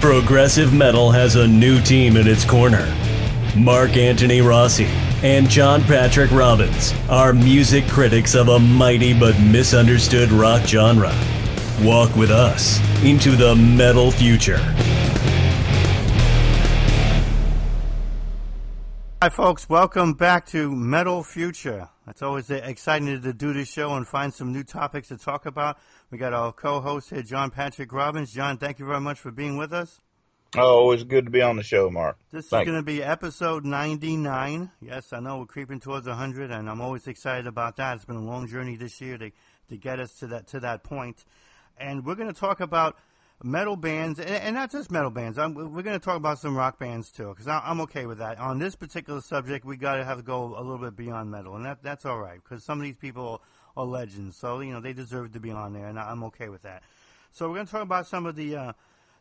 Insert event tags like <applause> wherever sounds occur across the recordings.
Progressive Metal has a new team in its corner. Mark Anthony Rossi and John Patrick Robbins are music critics of a mighty but misunderstood rock genre. Walk with us into the metal future. Hi, folks. Welcome back to Metal Future. It's always exciting to do this show and find some new topics to talk about. We got our co-host here, John Patrick Robbins. John, thank you very much for being with us. Oh, always good to be on the show, Mark. This is going to be episode 99. Yes, I know we're creeping towards 100, and I'm always excited about that. It's been a long journey this year to, to get us to that to that point. And we're going to talk about metal bands, and, and not just metal bands. I'm, we're going to talk about some rock bands too, because I'm okay with that. On this particular subject, we got to have to go a little bit beyond metal, and that that's all right, because some of these people are legends, so you know they deserve to be on there, and I'm okay with that. So we're going to talk about some of the uh,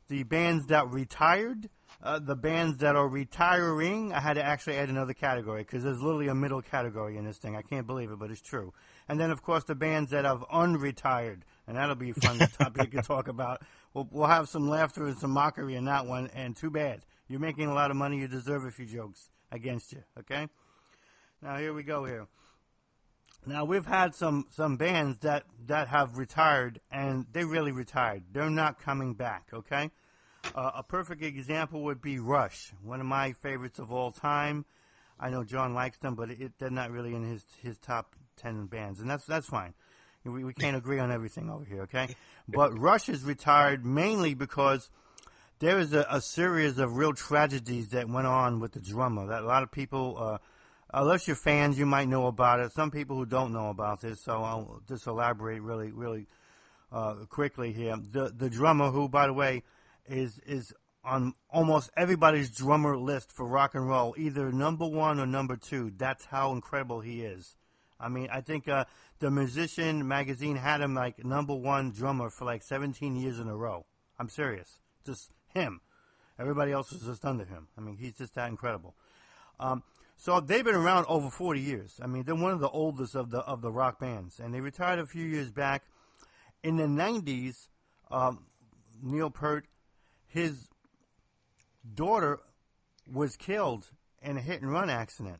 the bands that retired, uh, the bands that are retiring. I had to actually add another category because there's literally a middle category in this thing. I can't believe it, but it's true. And then, of course, the bands that have unretired, and that'll be a fun <laughs> topic to talk about. We'll, we'll have some laughter and some mockery in that one, and too bad. You're making a lot of money. You deserve a few jokes against you, okay? Now, here we go here. Now we've had some some bands that that have retired and they really retired. They're not coming back. Okay, uh, a perfect example would be Rush, one of my favorites of all time. I know John likes them, but it, they're not really in his his top ten bands, and that's that's fine. We, we can't agree on everything over here, okay? <laughs> But Rush is retired mainly because there is a, a, series of real tragedies that went on with the drummer. That a lot of people, uh, unless you're fans, you might know about it. Some people who don't know about this, so I'll just elaborate really, really uh, quickly here. The the drummer, who by the way is is on almost everybody's drummer list for rock and roll, either number one or number two. That's how incredible he is. I mean, I think uh, the Musician magazine had him like number one drummer for like 17 years in a row. I'm serious. Just him. Everybody else is just under him. I mean, he's just that incredible. Um, so they've been around over 40 years. I mean, they're one of the oldest of the of the rock bands, and they retired a few years back. In the 90s, um, Neil Peart, his daughter was killed in a hit and run accident.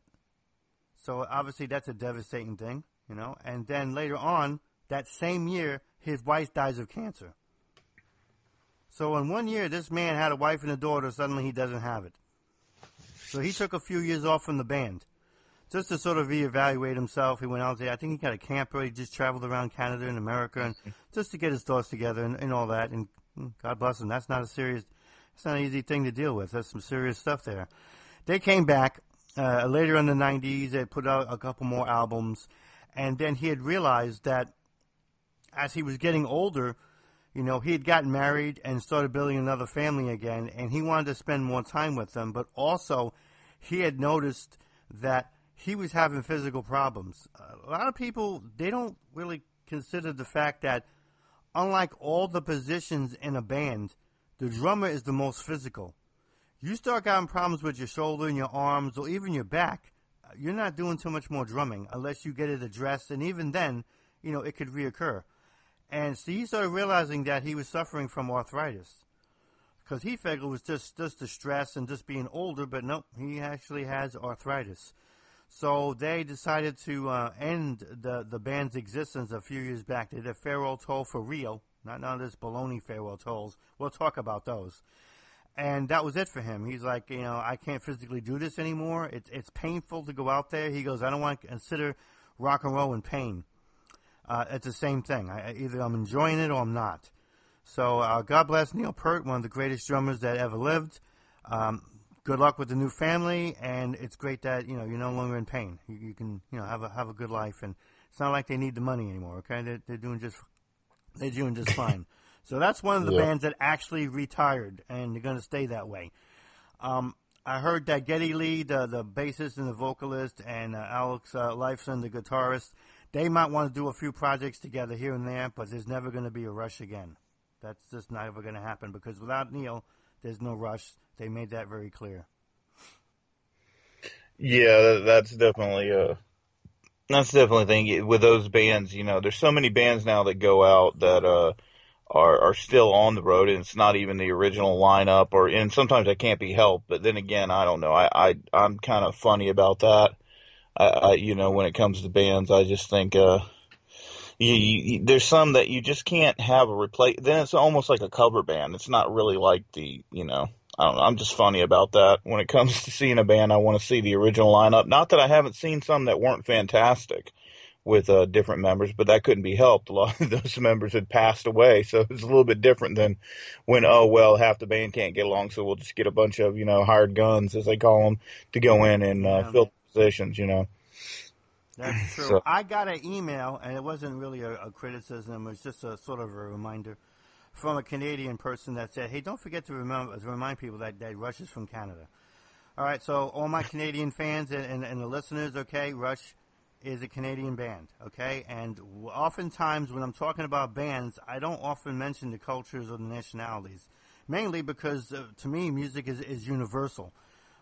So obviously that's a devastating thing, you know. And then later on, that same year, his wife dies of cancer. So in one year, this man had a wife and a daughter. Suddenly, he doesn't have it. So he took a few years off from the band, just to sort of reevaluate himself. He went out there. I think he got a camper. He just traveled around Canada and America, and <laughs> just to get his thoughts together and, and all that. And hmm, God bless him. That's not a serious. It's not an easy thing to deal with. That's some serious stuff there. They came back uh, later in the 90s, they put out a couple more albums. And then he had realized that as he was getting older, you know, he had gotten married and started building another family again, and he wanted to spend more time with them. But also, he had noticed that he was having physical problems. A lot of people, they don't really consider the fact that, unlike all the positions in a band, the drummer is the most physical you start having problems with your shoulder and your arms or even your back, you're not doing too much more drumming unless you get it addressed. And even then, you know, it could reoccur. And he started realizing that he was suffering from arthritis because he figured it was just, just the stress and just being older, but nope, he actually has arthritis. So they decided to uh, end the, the band's existence a few years back. They did a farewell tour for real, not none of this baloney farewell tours. We'll talk about those and that was it for him. He's like, you know, I can't physically do this anymore. It's it's painful to go out there. He goes, I don't want to consider rock and roll in pain. Uh, it's the same thing. I, either I'm enjoying it or I'm not. So uh, God bless Neil Peart, one of the greatest drummers that ever lived. Um, good luck with the new family, and it's great that you know you're no longer in pain. You, you, can you know have a have a good life, and it's not like they need the money anymore. Okay, they're, they're doing just they're doing just fine. <laughs> So that's one of the yeah. bands that actually retired, and they're going to stay that way. Um, I heard that Geddy Lee, the, the bassist and the vocalist, and uh, Alex uh, Lifeson, the guitarist, they might want to do a few projects together here and there, but there's never going to be a rush again. That's just not ever going to happen because without Neil, there's no rush. They made that very clear. Yeah, that's definitely a uh, that's definitely a thing with those bands. You know, there's so many bands now that go out that uh, are are still on the road, and it's not even the original lineup. Or and sometimes that can't be helped. But then again, I don't know. I, I I'm kind of funny about that. I, I you know when it comes to bands, I just think uh. You, you, there's some that you just can't have a replace. Then it's almost like a cover band. It's not really like the, you know, I don't know. I'm just funny about that. When it comes to seeing a band, I want to see the original lineup. Not that I haven't seen some that weren't fantastic with uh, different members, but that couldn't be helped. A lot of <laughs> those members had passed away, so it's a little bit different than when oh well, half the band can't get along, so we'll just get a bunch of you know hired guns as they call them to go in and uh, Yeah. fill positions. You know. That's <laughs> true. So- I got an email, and it wasn't really a, a criticism. It was just a sort of a reminder from a Canadian person that said, "Hey, don't forget to remember to remind people that that Rush is from Canada." All right, so all my Canadian fans and, and, and the listeners, okay, Rush is a Canadian band, okay, and oftentimes when I'm talking about bands, I don't often mention the cultures or the nationalities, mainly because uh, to me music is, is universal.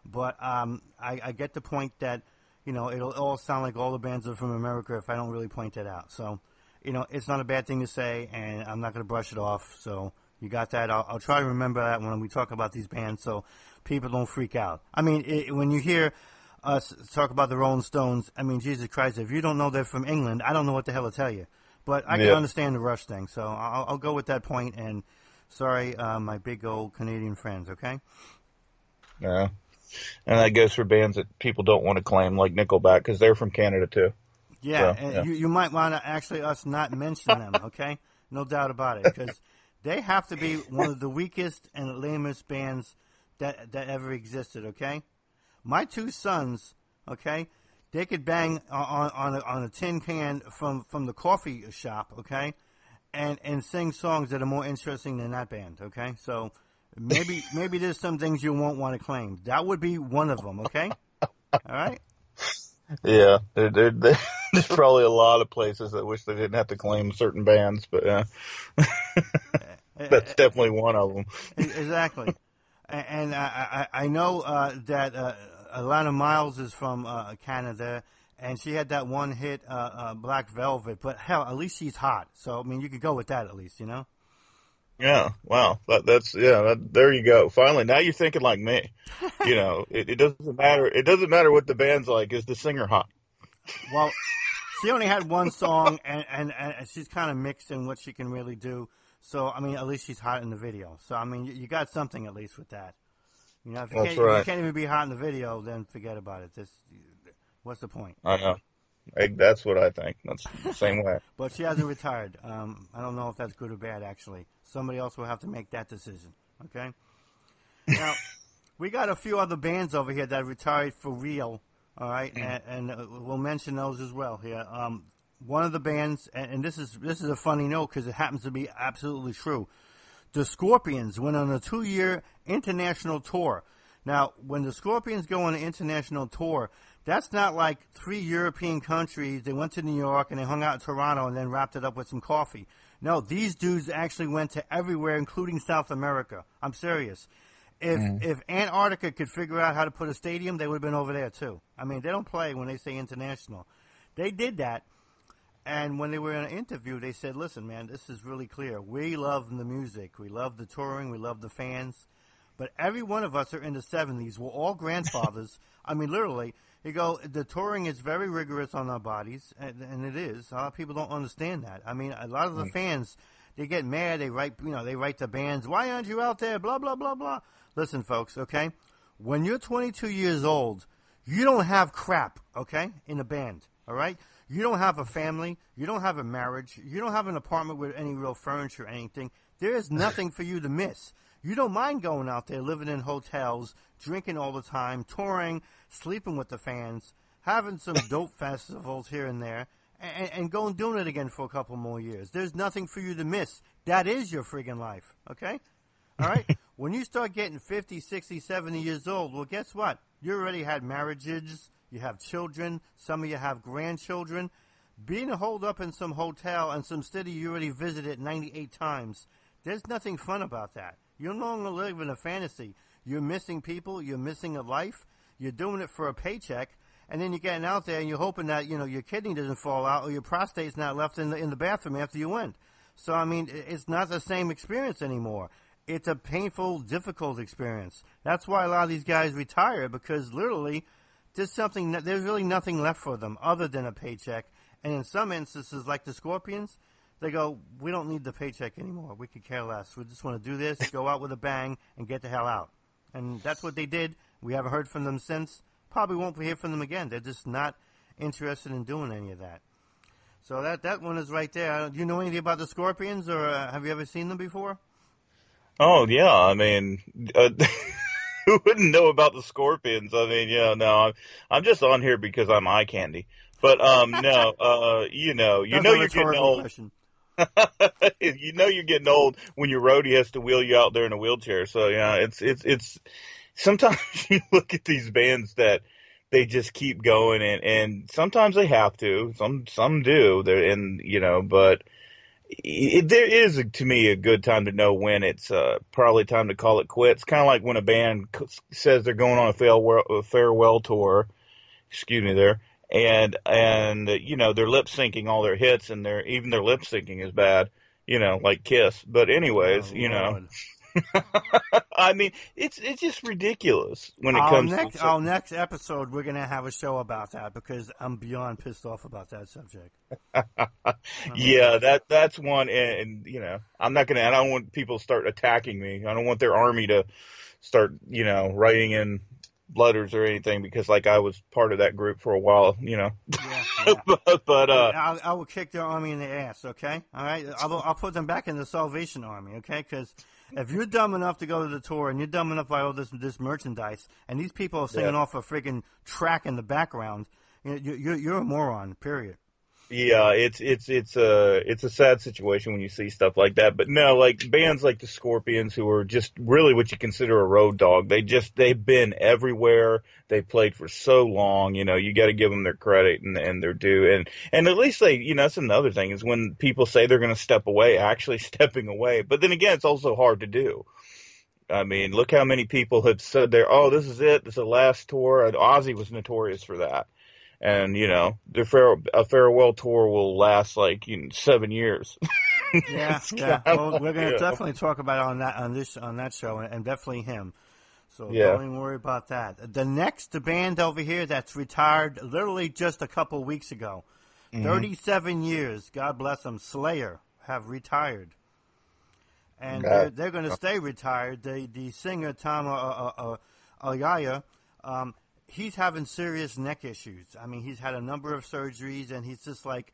But um, I, I get the point that you know it'll all sound like all the bands are from America if I don't really point that out. So you know it's not a bad thing to say, and I'm not going to brush it off. So you got that. I'll, I'll try to remember that when we talk about these bands, so people don't freak out. I mean, it, when you hear us talk about the Rolling Stones, I mean, Jesus Christ, if you don't know they're from England, I don't know what the hell to tell you. But I can understand the Rush thing, so I'll, I'll go with that point. And sorry, uh, my big old Canadian friends. Okay. Yeah. And that goes for bands that people don't want to claim, like Nickelback, because they're from Canada too. Yeah, So, and yeah. You, you might want to actually us not mention them, <laughs> okay? No doubt about it, because they have to be one of the weakest and lamest bands that that ever existed, okay? My two sons, okay, they could bang on on a, on a tin can from from the coffee shop, okay, and and sing songs that are more interesting than that band, okay? So maybe maybe there's some things you won't want to claim. That would be one of them, okay? <laughs> All right. Yeah, there, there, there, there's probably a lot of places that wish they didn't have to claim certain bands, but uh, that's definitely one of them. Exactly. And I, I, I know uh, that uh, Alannah Myles is from uh, Canada, and she had that one hit, uh, uh, Black Velvet. But hell, at least she's hot. So I mean, you could go with that at least, you know. Yeah, wow, that, that's yeah. That, there you go. Finally, now you're thinking like me. You know, <laughs> it, it doesn't matter. It doesn't matter what the band's like. Is the singer hot? Well, she only had one song, and, and, and she's kind of mixed in what she can really do. So I mean, at least she's hot in the video. So I mean, you, you got something at least with that. You know, if you, can't, if you can't even be hot in the video, then forget about it. This, what's the point? I know. I, that's what I think. That's the same way. <laughs> But she hasn't retired. Um, I don't know if that's good or bad, actually. Somebody else will have to make that decision. Okay? Now, <laughs> we got a few other bands over here that retired for real. All right? And, and uh, we'll mention those as well here. Um, one of the bands, and, and this is this is a funny note because it happens to be absolutely true. The Scorpions went on a two-year international tour. Now, when the Scorpions go on an international tour, that's not like three European countries. They went to New York and they hung out in Toronto and then wrapped it up with some coffee. No, these dudes actually went to everywhere, including South America. I'm serious. If mm-hmm. if Antarctica could figure out how to put a stadium, they would have been over there too. I mean, they don't play when they say international. They did that, and when they were in an interview, they said, "Listen, man, this is really clear. We love the music, we love the touring, we love the fans, but every one of us are in the '70s. We're all grandfathers. <laughs> I mean, literally. You go, the touring is very rigorous on our bodies, and, and it is. A lot of people don't understand that. I mean, a lot of the fans, they get mad. They write, you know, they write the bands. Why aren't you out there? Blah blah blah blah. Listen, folks. Okay, when you're 22 years old, you don't have crap. Okay, in a band. All right. You don't have a family. You don't have a marriage. You don't have an apartment with any real furniture or anything. There is nothing for you to miss. You don't mind going out there, living in hotels, drinking all the time, touring, sleeping with the fans, having some <laughs> dope festivals here and there, and, and going doing it again for a couple more years. There's nothing for you to miss. That is your friggin' life, okay? All right? <laughs> when you start getting 50, 60, 70 years old, well, guess what? You already had marriages, you have children, some of you have grandchildren. Being holed up in some hotel and some city you already visited 98 times, there's nothing fun about that. You're no longer living a fantasy. You're missing people, you're missing a life, you're doing it for a paycheck, and then you're getting out there and you're hoping that, you know, your kidney doesn't fall out or your prostate's not left in the, in the bathroom after you went. So I mean, it's not the same experience anymore. It's a painful, difficult experience. That's why a lot of these guys retire because literally, there's something. There's really nothing left for them other than a paycheck. And in some instances, like the Scorpions, they go, "We don't need the paycheck anymore. We could care less. We just want to do this, go out with a bang, and get the hell out." And that's what they did. We haven't heard from them since. Probably won't hear from them again. They're just not interested in doing any of that. So that that one is right there. Do you know anything about the Scorpions, or uh, have you ever seen them before? Oh yeah, I mean, uh, <laughs> who wouldn't know about the Scorpions? I mean, yeah, no, I'm I'm just on here because I'm eye candy. But um, no, <laughs> uh, you know, you That's know you're getting old. question. <laughs> you know you're getting old when your roadie has to wheel you out there in a wheelchair. So yeah, it's it's it's sometimes <laughs> you look at these bands that they just keep going and and sometimes they have to. Some some do. They're and you know, but it, there is to me a good time to know when it's uh, probably time to call it quits. Kind of like when a band says they're going on a farewell, a farewell tour. Excuse me, there, and and you know they're lip syncing all their hits, and their even their lip syncing is bad. You know, like Kiss. But anyways, Oh, you know, <laughs> I mean, it's it's just ridiculous when it our comes next to our next episode, we're gonna have a show about that because I'm beyond pissed off about that subject. <laughs> yeah, that that's one, and, and you know, I'm not gonna. I don't want people to start attacking me. I don't want their army to start, you know, writing in letters or anything because, like, I was part of that group for a while, you know. Yeah, yeah. <laughs> but, but uh, I, I will kick their army in the ass. Okay, all right. I will, I'll put them back in the Salvation Army. Okay, because if you're dumb enough to go to the tour and you're dumb enough to buy all this this merchandise, and these people are singing Yeah. off a freaking track in the background, you you- you're you're a moron. Period. Yeah, it's it's it's a it's a sad situation when you see stuff like that. But no, like bands like the Scorpions, who are just really what you consider a road dog. They just they've been everywhere. They played for so long. You know, you got to give them their credit and and their due. And and at least they, you know, that's another thing is when people say they're going to step away, actually <laughs> stepping away. But then again, it's also hard to do. I mean, look how many people have said there, oh, this is it. This is the last tour. And Ozzy was notorious for that and you know their fare, a farewell tour will last like you know, seven years. <laughs> Yeah, <laughs> yeah. kinda Well, we're gonna like, definitely talk about it on that on this on that show, and, and definitely him. So Yeah. don't even worry about that. The next band over here that's retired, literally just a couple weeks ago, Mm-hmm. thirty-seven years. God bless them. Slayer have retired, and Okay. they're, they're going to stay retired. The the singer Tom uh, uh, uh, Araya, um, he's having serious neck issues. I mean, he's had a number of surgeries, and he's just like,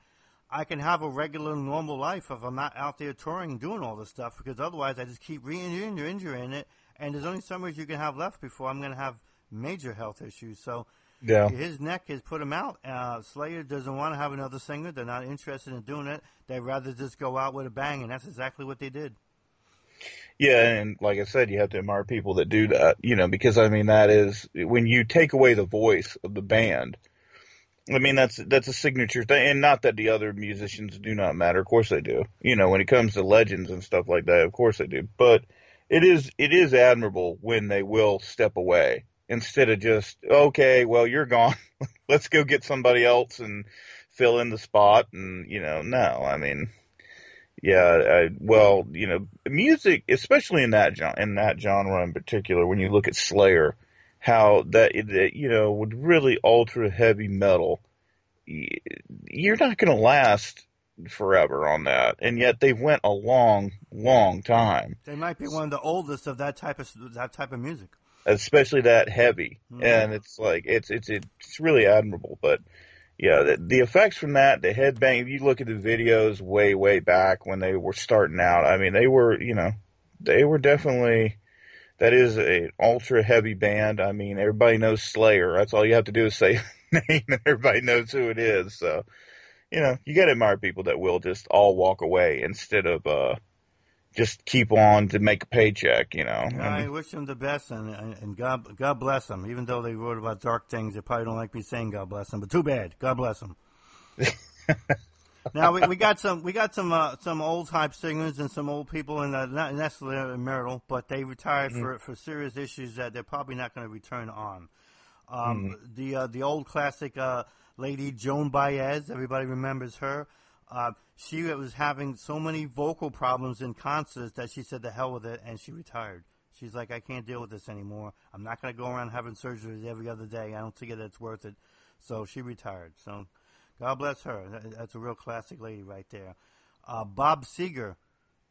I can have a regular, normal life if I'm not out there touring doing all this stuff, because otherwise I just keep re-injuring injuring it, and there's only so much you can have left before I'm going to have major health issues. So Yeah. his neck has put him out. Uh, Slayer doesn't want to have another singer. They're not interested in doing it. They'd rather just go out with a bang, and that's exactly what they did. Yeah, and like I said, you have to admire people that do that, you know, because I mean that is when you take away the voice of the band. I mean that's that's a signature thing, and not that the other musicians do not matter. Of course they do. You know, when it comes to legends and stuff like that, of course they do. But it is it is admirable when they will step away instead of just okay, well you're gone, <laughs> let's go get somebody else and fill in the spot. And you know, no, I mean yeah, I, well, you know, music, especially in that in that genre in particular, when you look at Slayer, how that, that you know, would really ultra heavy metal, you're not going to last forever on that, and yet they went a long, long time, They might be one of the oldest of that type of that type of music. especially that heavy, Mhm. and it's like it's it's it's really admirable, but. Yeah, the, the effects from that, the headbang. If you look at the videos way, way back when they were starting out, I mean, they were, you know, they were definitely. That is an ultra heavy band. I mean, everybody knows Slayer. That's all you have to do is say <laughs> name, and everybody knows who it is. So, you know, you got to admire people that will just all walk away instead of uh, just keep on to make a paycheck. You know, I wish them the best, and, and, and God, God bless them. Even though they wrote about dark things, they probably don't like me saying God bless them. But too bad. God bless them. <laughs> now we, we got some we got some uh, some old type singers and some old people in the, not necessarily marital, but they retired for for serious issues that they're probably not going to return on. Um, The uh, the old classic uh, lady Joan Baez, everybody remembers her. Uh, she was having so many vocal problems in concerts that she said the hell with it and she retired. She's like, I can't deal with this anymore. I'm not going to go around having surgeries every other day. I don't think that it's worth it. So she retired. So God bless her. That's a real classic lady right there. Uh, Bob Seger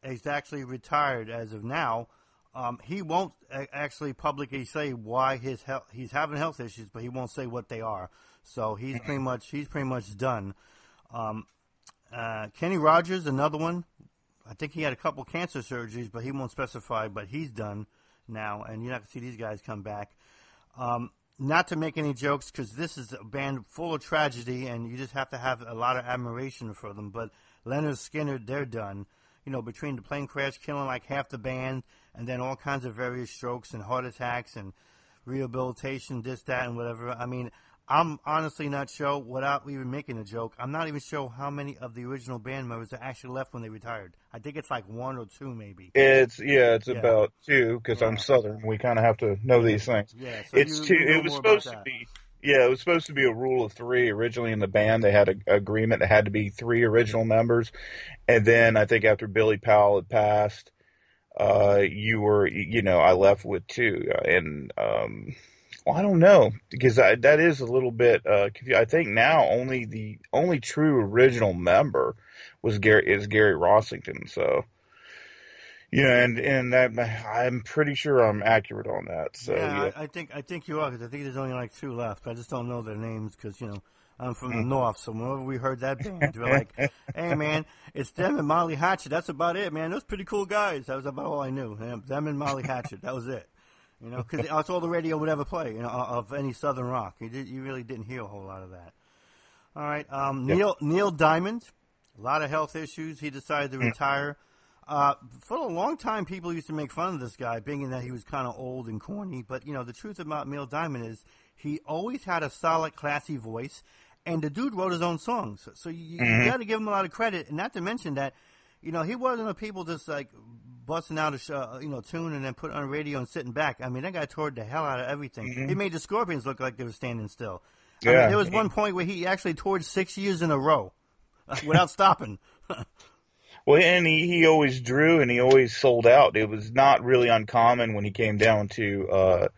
is actually retired as of now. Um, he won't actually publicly say why his health, he's having health issues, but he won't say what they are. So he's pretty much he's pretty much done. Um, uh, Kenny Rogers, another one. I think he had a couple cancer surgeries, but he won't specify. But he's done now, and you're not gonna see these guys come back. Um, not to make any jokes, because this is a band full of tragedy, and you just have to have a lot of admiration for them. But Lynyrd Skynyrd, they're done. You know, between the plane crash killing like half the band, and then all kinds of various strokes and heart attacks and rehabilitation, this, that, and whatever. I mean, I'm honestly not sure, without even making a joke, I'm not even sure how many of the original band members are actually left when they retired. I think it's like one or two, maybe. It's yeah, it's yeah. about two because yeah. I'm Southern. We kind of have to know these things. Yeah, so it's you, two. You know it was supposed to be. Yeah, it was supposed to be a rule of three originally in the band. They had an agreement that had to be three original members, and then I think after Billy Powell had passed, uh, you were, you know, I left with two, and um, well, I don't know because I, that is a little bit. Uh, I think now only the only true original member was Gary is Gary Rossington. So, yeah, and and that I'm pretty sure I'm accurate on that. So yeah, yeah. I, I, think I think you are because I think there's only like two left. I just don't know their names because you know. I'm from the mm. north, so whenever we heard that band, we're like, "Hey, man, it's them and Molly Hatchet. That's about it, man. Those pretty cool guys." That was about all I knew. Them and Molly Hatchet. That was it. You know, because that's all the radio would ever play. You know, of any Southern rock. You did, you really didn't hear a whole lot of that. All right, um, Neil Neil Diamond, a lot of health issues. He decided to mm. retire. Uh, for a long time, people used to make fun of this guy, being that he was kind of old and corny. But you know, the truth about Neil Diamond is he always had a solid, classy voice, and the dude wrote his own songs. So you, mm-hmm. you got to give him a lot of credit, and not to mention that, you know, he wasn't a people just like busting out a show, uh, you know tune and then put on a radio and sitting back. I mean, that guy toured the hell out of everything. Mm-hmm. He made the Scorpions look like they were standing still. I. Mean, there was one point where he actually toured six years in a row uh, without <laughs> stopping. <laughs> well, and he, he always drew and he always sold out. It was not really uncommon when he came down to uh,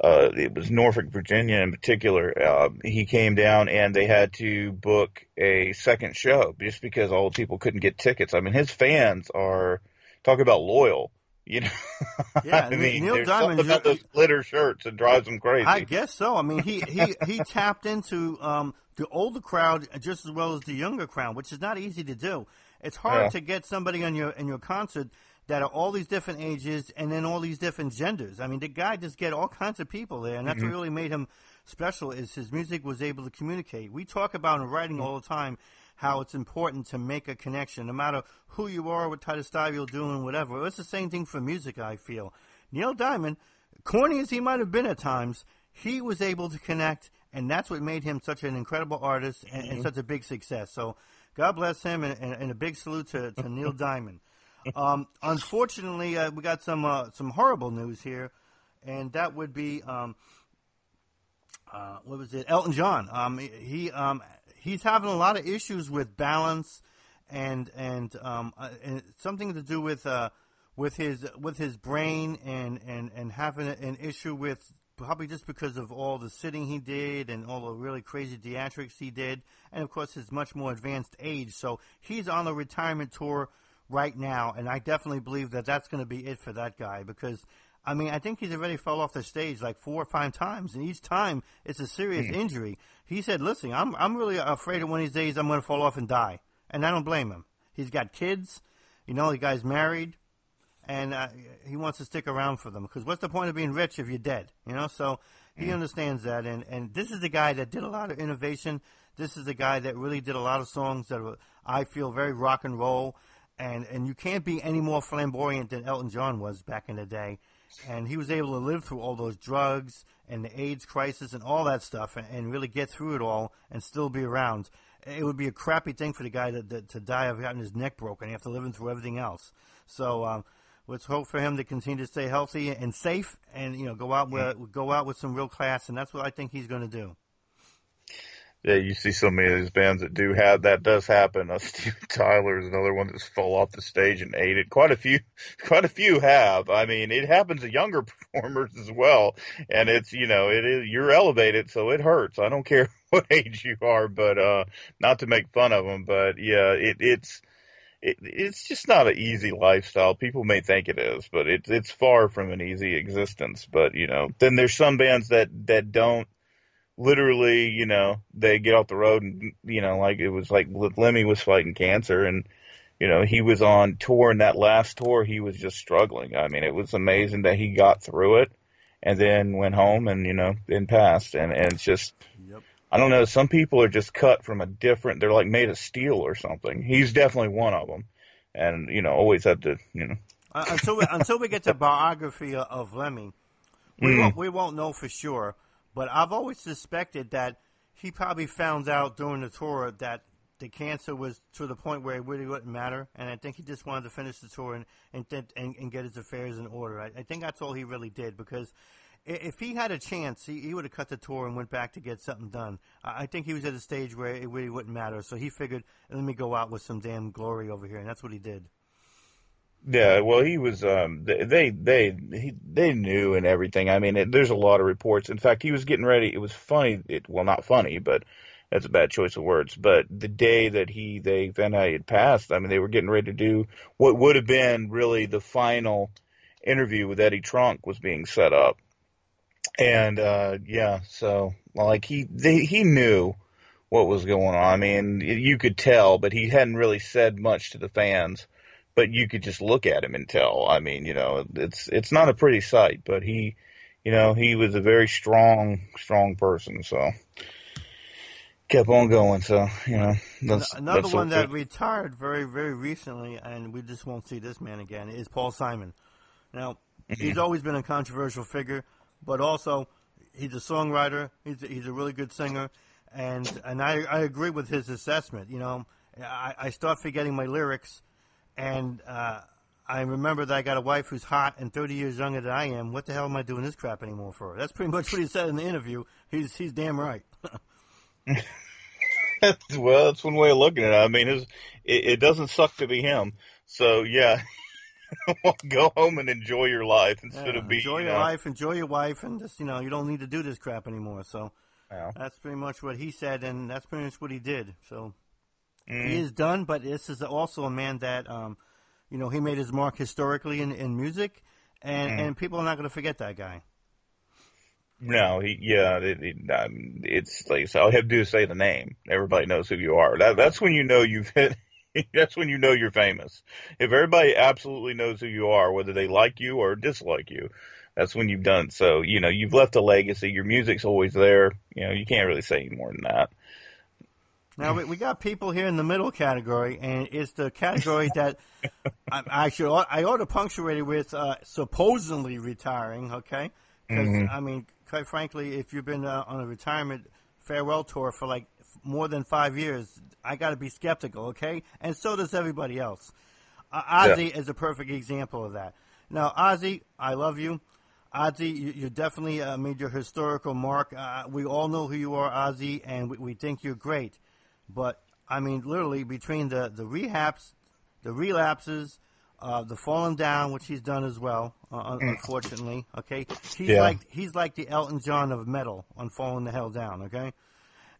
uh, it was Norfolk, Virginia in particular. Uh, he came down and they had to book a second show just because all the people couldn't get tickets. I mean, his fans are talk about loyal. You know, <laughs> yeah. I mean, Neil Diamond about those glitter shirts that drives him crazy. I guess so. I mean, he he he <laughs> tapped into um, the older crowd just as well as the younger crowd, which is not easy to do. It's hard yeah. to get somebody on your in your concert that are all these different ages and then all these different genders. I mean, the guy just get all kinds of people there, and that's mm-hmm. what really made him special. Is his music was able to communicate. We talk about in writing mm-hmm. all the time how it's important to make a connection, no matter who you are, what type of style you're doing, whatever. It's the same thing for music, I feel. Neil Diamond, corny as he might have been at times, he was able to connect, and that's what made him such an incredible artist and, mm-hmm. and such a big success. So, God bless him, and, and, and a big salute to, to Neil <laughs> Diamond. Um, unfortunately, uh, we got some uh, some horrible news here, and that would be um, uh, what was it? Elton John. Um, he um, he's having a lot of issues with balance and and um uh, and something to do with uh with his with his brain and and and having an issue with probably just because of all the sitting he did and all the really crazy theatrics he did. And of course his much more advanced age. So he's on the retirement tour right now. And I definitely believe that that's going to be it for that guy because I mean, I think he's already fell off the stage like four or five times, and each time it's a serious mm. injury. He said, "Listen, I'm I'm really afraid of one of these days I'm going to fall off and die," and I don't blame him. He's got kids, you know, the guy's married, and uh, he wants to stick around for them because what's the point of being rich if you're dead, you know? So he mm. understands that, and and this is the guy that did a lot of innovation. This is the guy that really did a lot of songs that were, I feel very rock and roll, and and you can't be any more flamboyant than Elton John was back in the day and he was able to live through all those drugs and the AIDS crisis and all that stuff, and, and really get through it all and still be around. It would be a crappy thing for the guy to, to, to die of having his neck broken after living through everything else. So um, let's hope for him to continue to stay healthy and safe, and you know go out with go out with some real class, and that's what I think he's going to do. Yeah, you see so many of these bands that do have that does happen. Uh, <laughs> Steven Tyler is another one that's fell off the stage and ate it. Quite a few, <laughs> quite a few have. I mean, it happens to younger <laughs> performers as well, and it's you know it is you're elevated, so it hurts. I don't care what age you are, but uh, not to make fun of them, but yeah, it it's. It, it's just not an easy lifestyle. People may think it is, but it's it's far from an easy existence. But you know, then there's some bands that that don't literally, you know, they get off the road and, you know, like it was like Lemmy was fighting cancer and, you know, he was on tour and that last tour he was just struggling. I mean, it was amazing that he got through it and then went home and, you know, then passed. And, and it's just, yep. I don't know, some people are just cut from a different, they're like made of steel or something. He's definitely one of them. And, you know, always have to, you know. Uh, until, we, until we get to <laughs> biography of Lemmy, we, mm. won't, we won't know for sure but I've always suspected that he probably found out during the tour that the cancer was to the point where it really wouldn't matter, and I think he just wanted to finish the tour and and and, and get his affairs in order. I, I think that's all he really did because if he had a chance, he, he would have cut the tour and went back to get something done. I think he was at a stage where it really wouldn't matter, so he figured, let me go out with some damn glory over here, and that's what he did. Yeah, well, he was. Um, they they he, they knew and everything. I mean, it, there's a lot of reports. In fact, he was getting ready. It was funny. It well, not funny, but that's a bad choice of words. But the day that he they Van Halen had passed, I mean, they were getting ready to do what would have been really the final interview with Eddie Trunk was being set up, and uh, yeah, so like he they, he knew what was going on. I mean, you could tell, but he hadn't really said much to the fans but you could just look at him and tell. I mean, you know, it's it's not a pretty sight, but he, you know, he was a very strong, strong person. So kept on going. So you know, that's, another that's one that retired very, very recently, and we just won't see this man again. Is Paul Simon. Now, mm-hmm. he's always been a controversial figure, but also he's a songwriter. He's a, he's a really good singer, and and I I agree with his assessment. You know, I, I start forgetting my lyrics and uh, I remember that I got a wife who's hot and 30 years younger than I am. What the hell am I doing this crap anymore for? That's pretty much what he said in the interview. He's he's damn right. <laughs> well, that's one way of looking at it. I mean, it, it doesn't suck to be him. So yeah, <laughs> go home and enjoy your life instead yeah, of being enjoy your know. life, enjoy your wife, and just you know you don't need to do this crap anymore. So yeah. that's pretty much what he said, and that's pretty much what he did. So Mm. He is done, but this is also a man that, um, you know, he made his mark historically in, in music, and, mm. and people are not going to forget that guy. No, he, yeah, it, it, um, it's like so all you have to do is say the name. Everybody knows who you are. That, that's when you know you've hit. <laughs> that's when you know you're famous. If everybody absolutely knows who you are, whether they like you or dislike you, that's when you've done. So you know you've left a legacy. Your music's always there. You know you can't really say any more than that. Now we, we got people here in the middle category, and it's the category <laughs> that I, I should I ought to punctuate it with uh, supposedly retiring. Okay, because mm-hmm. I mean, quite frankly, if you've been uh, on a retirement farewell tour for like more than five years, I got to be skeptical. Okay, and so does everybody else. Uh, Ozzy yeah. is a perfect example of that. Now, Ozzy, I love you. Ozzy, you, you definitely uh, made your historical mark. Uh, we all know who you are, Ozzy, and we, we think you're great. But I mean, literally between the the rehabs, the relapses, uh, the falling down, which he's done as well, uh, mm. unfortunately. Okay, he's yeah. like he's like the Elton John of metal on falling the hell down. Okay,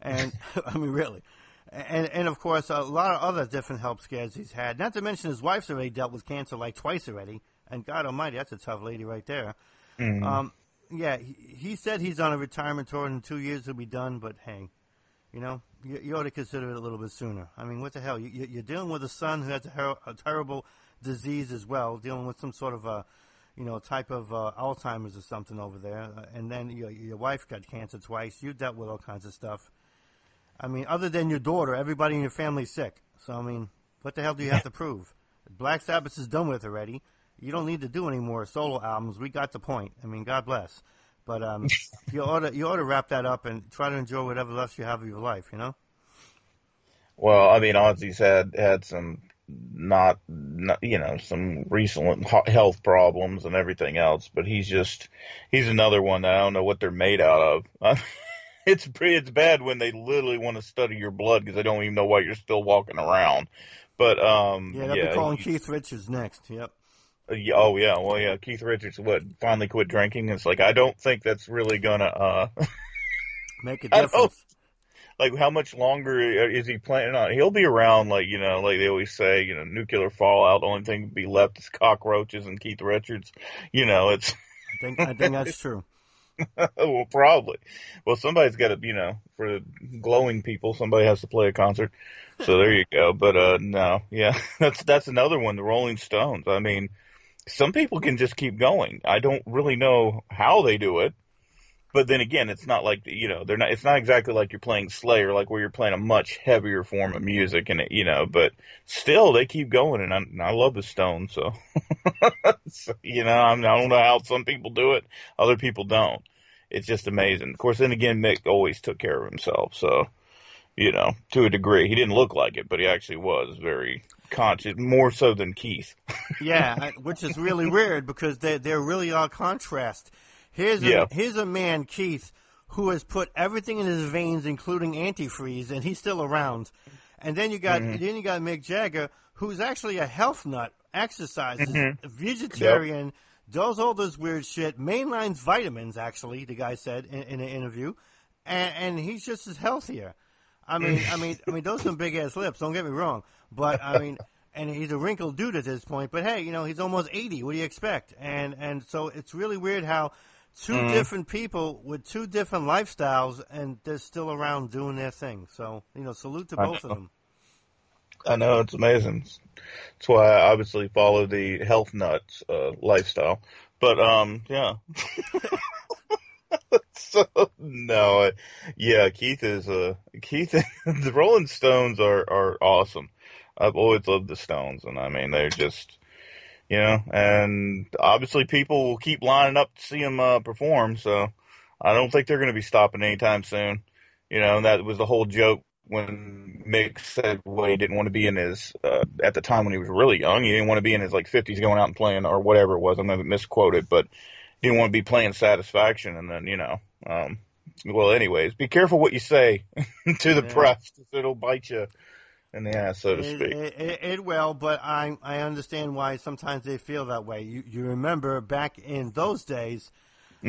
and <laughs> I mean really. And and of course a lot of other different health scares he's had. Not to mention his wife's already dealt with cancer like twice already. And God Almighty, that's a tough lady right there. Mm. Um, yeah, he, he said he's on a retirement tour and in two years he'll be done. But hey, you know, you, you ought to consider it a little bit sooner. I mean, what the hell? You, you're dealing with a son who has a, her- a terrible disease as well, dealing with some sort of a, you know, type of uh, Alzheimer's or something over there, uh, and then your, your wife got cancer twice. You dealt with all kinds of stuff. I mean, other than your daughter, everybody in your family's sick. So I mean, what the hell do you have to <laughs> prove? Black Sabbath is done with already. You don't need to do any more solo albums. We got the point. I mean, God bless. But um, <laughs> you ought to you ought to wrap that up and try to enjoy whatever else you have of your life. You know. Well, I mean, Ozzy's had had some not, not you know some recent health problems and everything else, but he's just he's another one that I don't know what they're made out of. <laughs> it's pretty, it's bad when they literally want to study your blood because they don't even know why you're still walking around. But um, Yeah, they'll yeah, be calling Keith Richards next. Yep. Uh, oh yeah, well yeah, Keith Richards what finally quit drinking. It's like I don't think that's really gonna uh <laughs> Make a <laughs> difference. like how much longer is he planning on? He'll be around like you know like they always say you know nuclear fallout. The only thing to be left is cockroaches and Keith Richards. You know it's I think I think that's <laughs> true. well probably. Well somebody's got to you know for the glowing people somebody has to play a concert. So there you go. But uh no yeah that's that's another one. The Rolling Stones. I mean some people can just keep going. I don't really know how they do it. But then again, it's not like you know they're not. It's not exactly like you're playing Slayer, like where you're playing a much heavier form of music, and you know. But still, they keep going, and I, and I love the Stones. So, <laughs> so you know, I'm, I don't know how some people do it, other people don't. It's just amazing. Of course, then again, Mick always took care of himself, so you know, to a degree, he didn't look like it, but he actually was very conscious, more so than Keith. <laughs> Yeah, which is really weird because they they really are contrast. Here's a, Yeah. here's a man Keith who has put everything in his veins, including antifreeze, and he's still around. And then you got mm-hmm. then you got Mick Jagger, who's actually a health nut, exercises, mm-hmm. vegetarian, does all this weird shit, mainlines vitamins. Actually, the guy said in, in an interview, and, and he's just as healthier. I mean, I mean, I mean, those some big ass lips. Don't get me wrong, but I mean, and he's a wrinkled dude at this point. But hey, you know, he's almost eighty. What do you expect? And and so it's really weird how 2 different people with two different lifestyles, and they're still around doing their thing. So you know, salute to I both of them. I know it's amazing. That's why I obviously follow the health nuts uh, lifestyle. But um, yeah. <laughs> <laughs> so no, yeah, Keith is uh Keith. <laughs> the Rolling Stones are are awesome. I've always loved the Stones, and I mean they're just you know, and obviously people will keep lining up to see them uh, perform. So I don't think they're going to be stopping anytime soon. You know, and that was the whole joke when Mick said well, he didn't want to be in his uh, at the time when he was really young. He didn't want to be in his like fifties going out and playing or whatever it was. I'm going to misquote it, but didn't want to be playing Satisfaction. And then you know, um, well, anyways, be careful what you say <laughs> to the Yeah. press 'cause it'll bite you in the ass, so to It, speak. it, it, it will, but I I understand why sometimes they feel that way. You you remember back in those days,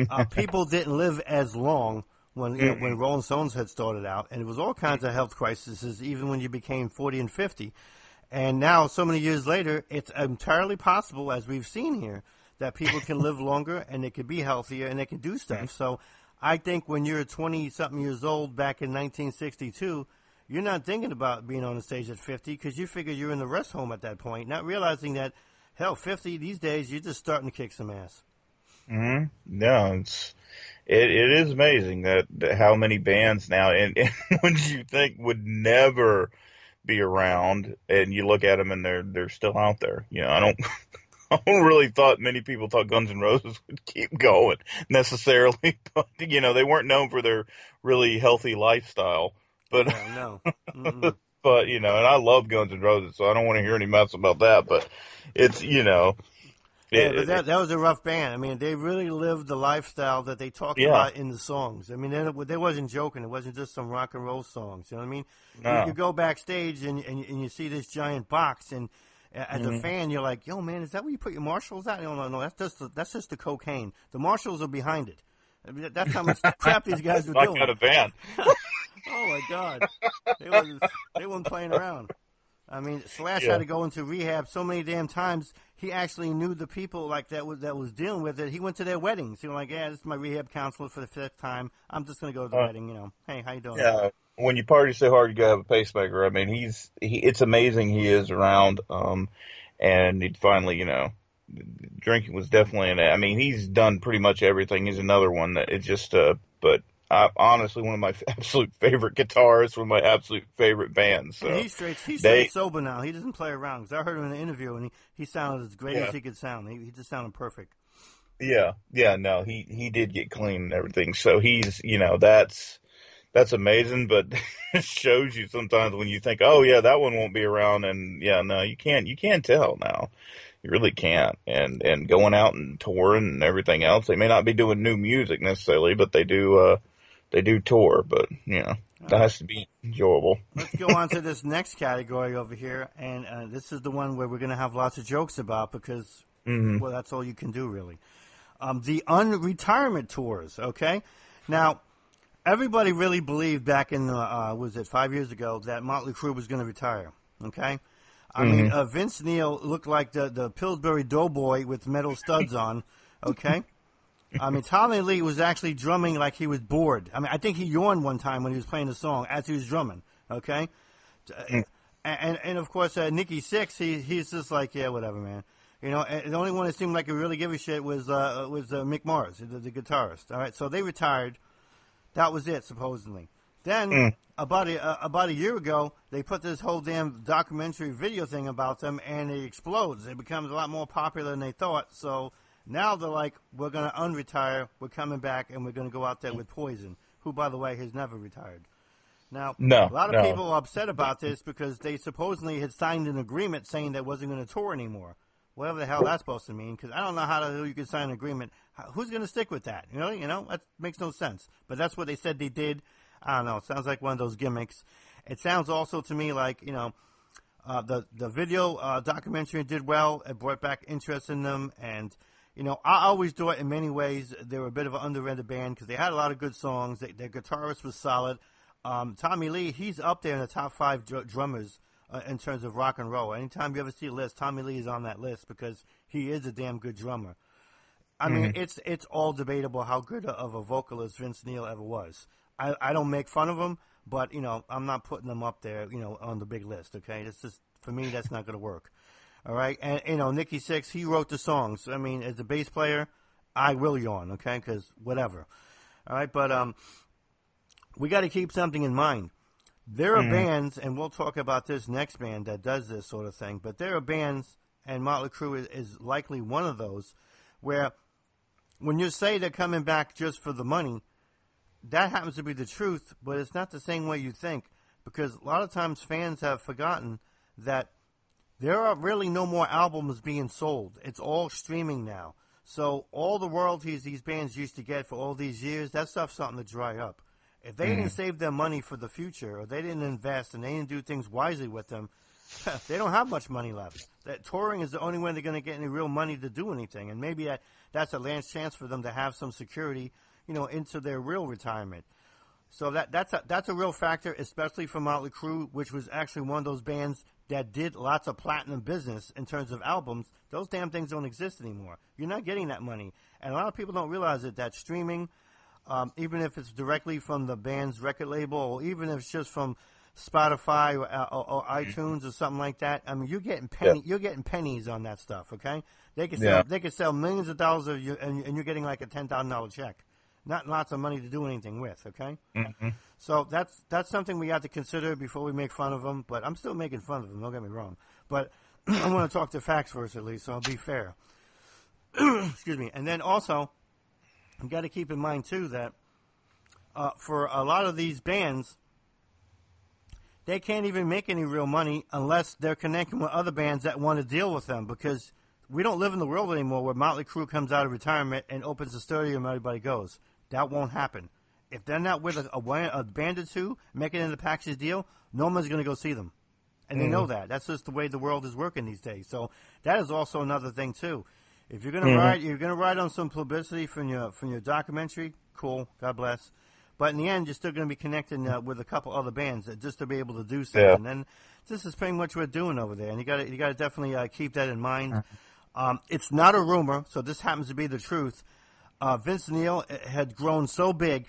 uh, <laughs> people didn't live as long when you know, when Rolling Stones had started out, and it was all kinds of health crises, even when you became forty and fifty. And now, so many years later, it's entirely possible, as we've seen here, that people can live longer and they can be healthier and they can do stuff. So, I think when you're 20 something years old back in 1962, you're not thinking about being on the stage at 50 because you figure you're in the rest home at that point, not realizing that, hell, 50 these days, you're just starting to kick some ass. hmm No, it's it, it is amazing that, that how many bands now and, and <laughs> ones you think would never be around, and you look at them and they're they're still out there. You know, I don't. <laughs> I don't really thought many people thought Guns N' Roses would keep going necessarily, <laughs> but you know they weren't known for their really healthy lifestyle. But No, no. Mm-mm. <laughs> but you know, and I love Guns N' Roses, so I don't want to hear any mess about that. But it's you know, Yeah, it- but that, that was a rough band. I mean, they really lived the lifestyle that they talked Yeah. about in the songs. I mean, they, they wasn't joking. It wasn't just some rock and roll songs. You know what I mean? No. You, you go backstage and, and and you see this giant box, and as Mm-hmm. a fan, you're like, "Yo, man, is that where you put your Marshalls at?" No, no, no. That's just the, that's just the cocaine. The Marshalls are behind it. I mean, that's how much <laughs> crap these guys were doing. got a van. <laughs> <laughs> Oh my God, they wasn't they weren't playing around. I mean, Slash Yeah. had to go into rehab so many damn times. He actually knew the people like that was that was dealing with it. He went to their weddings. You know, like, yeah, this is my rehab counselor for the fifth time. I'm just gonna go to the Uh, wedding. You know, hey, how you doing? Yeah, when you party so hard, you gotta have a pacemaker. I mean, he's he. It's amazing he is around. Um, and he finally, you know, drinking was definitely. An, I mean, he's done pretty much everything. He's another one that it just. Uh, but I, honestly, one of my <laughs> absolute favorite guitarists, one of my absolute favorite bands. So he's straight. He's they- straight sober now. He doesn't play around. Because I heard him in an interview, and he, he sounded as great Yeah. as he could sound. He, he just sounded perfect. Yeah, yeah, no, he he did get clean and everything. So he's, you know, that's that's amazing, but <laughs> it shows you sometimes when you think, "Oh yeah, that one won't be around." And yeah, no, you can't you can't tell now. You really can't. And and going out and touring and everything else, they may not be doing new music necessarily, but they do uh they do tour, but you know that has to be enjoyable. Let's go on to this next category over here, and uh, this is the one where we're going to have lots of jokes about because, Mm-hmm. well, that's all you can do really. Um, the unretirement tours. Okay, now everybody really believed back in uh, uh, was it five years ago that Motley Crue was going to retire. Okay. I mean, Mm-hmm. uh, Vince Neil looked like the, the Pillsbury Doughboy with metal studs on. Okay, I mean, Tommy Lee was actually drumming like he was bored. I mean, I think he yawned one time when he was playing the song as he was drumming. Okay, and and, and of course uh, Nikki Sixx, he he's just like yeah, whatever, man. You know, the only one that seemed like he really gave a shit was uh, was uh, Mick Mars, the, the guitarist. All right, so they retired. That was it, supposedly. Then about a uh, about a year ago, they put this whole damn documentary video thing about them, and it explodes. It becomes a lot more popular than they thought. So now they're like, we're going to unretire. We're coming back, and we're going to go out there with Poison, who, by the way, has never retired. Now, No, a lot of no. people are upset about this because they supposedly had signed an agreement saying they wasn't going to tour anymore. Whatever the hell that's supposed to mean, because I don't know how the hell you can sign an agreement. Who's going to stick with that? You know, you know that makes no sense. But that's what they said they did. I don't know. It sounds like one of those gimmicks. It sounds also to me like you know, uh, the the video uh, documentary did well. It brought back interest in them, and you know, I always thought in many ways they were a bit of an underrated band because they had a lot of good songs. They, their guitarist was solid. Um, Tommy Lee, he's up there in the top five dr- drummers uh, in terms of rock and roll. Anytime you ever see a list, Tommy Lee is on that list because he is a damn good drummer. I mean, it's it's all debatable how good of a vocalist Vince Neil ever was. I, I don't make fun of him, but you know, I'm not putting him up there, you know, on the big list. Okay, that's just for me, that's not going to work. All right, and you know, Nikki Sixx, he wrote the songs. I mean, as a bass player, I will yawn, okay, because whatever. All right, but um, we got to keep something in mind. There are bands, and we'll talk about this next band that does this sort of thing. But there are bands, and Motley Crue is, is likely one of those, where when you say they're coming back just for the money, that happens to be the truth, but it's not the same way you think because a lot of times fans have forgotten that there are really no more albums being sold. It's all streaming now. So all the royalties these bands used to get for all these years, that stuff's starting to dry up. If they didn't mm-hmm. save their money for the future, or they didn't invest and they didn't do things wisely with them, <laughs> they don't have much money left. That touring is the only way they're going to get any real money to do anything, and maybe that that's a last chance for them to have some security, you know, into their real retirement. So that that's a that's a real factor, especially for Motley Crue, which was actually one of those bands that did lots of platinum business in terms of albums. Those damn things don't exist anymore. You're not getting that money, and a lot of people don't realize it. That streaming, um, even if it's directly from the band's record label, or even if it's just from Spotify or, uh, or, or iTunes or something like that. I mean, you're getting penny, Yeah. you're getting pennies on that stuff. Okay, they can Yeah. sell they can sell millions of dollars of you, and, and you're getting like a ten thousand dollar check. Not lots of money to do anything with. Okay. So that's that's something we have to consider before we make fun of them. But I'm still making fun of them. Don't get me wrong. But <clears throat> I want to talk to facts first, at least, so I'll be fair. <clears throat> Excuse me. And then also, you got to keep in mind too that uh, for a lot of these bands, they can't even make any real money unless they're connecting with other bands that want to deal with them because we don't live in the world anymore where Motley Crue comes out of retirement and opens the stadium and everybody goes. That won't happen. If they're not with a, a, a band or two making it the package deal, no one's going to go see them. And they know mm. that. That's just the way the world is working these days. So that is also another thing too. If you're going to mm-hmm. ride, you're going to ride on some publicity from your from your documentary. Cool, God bless. But in the end, you're still going to be connecting uh, with a couple other bands just to be able to do something. And this is pretty much what we're doing over there. And you got to you got to definitely uh, keep that in mind. Um, it's not a rumor, so this happens to be the truth. Uh, Vince Neil uh, had grown so big.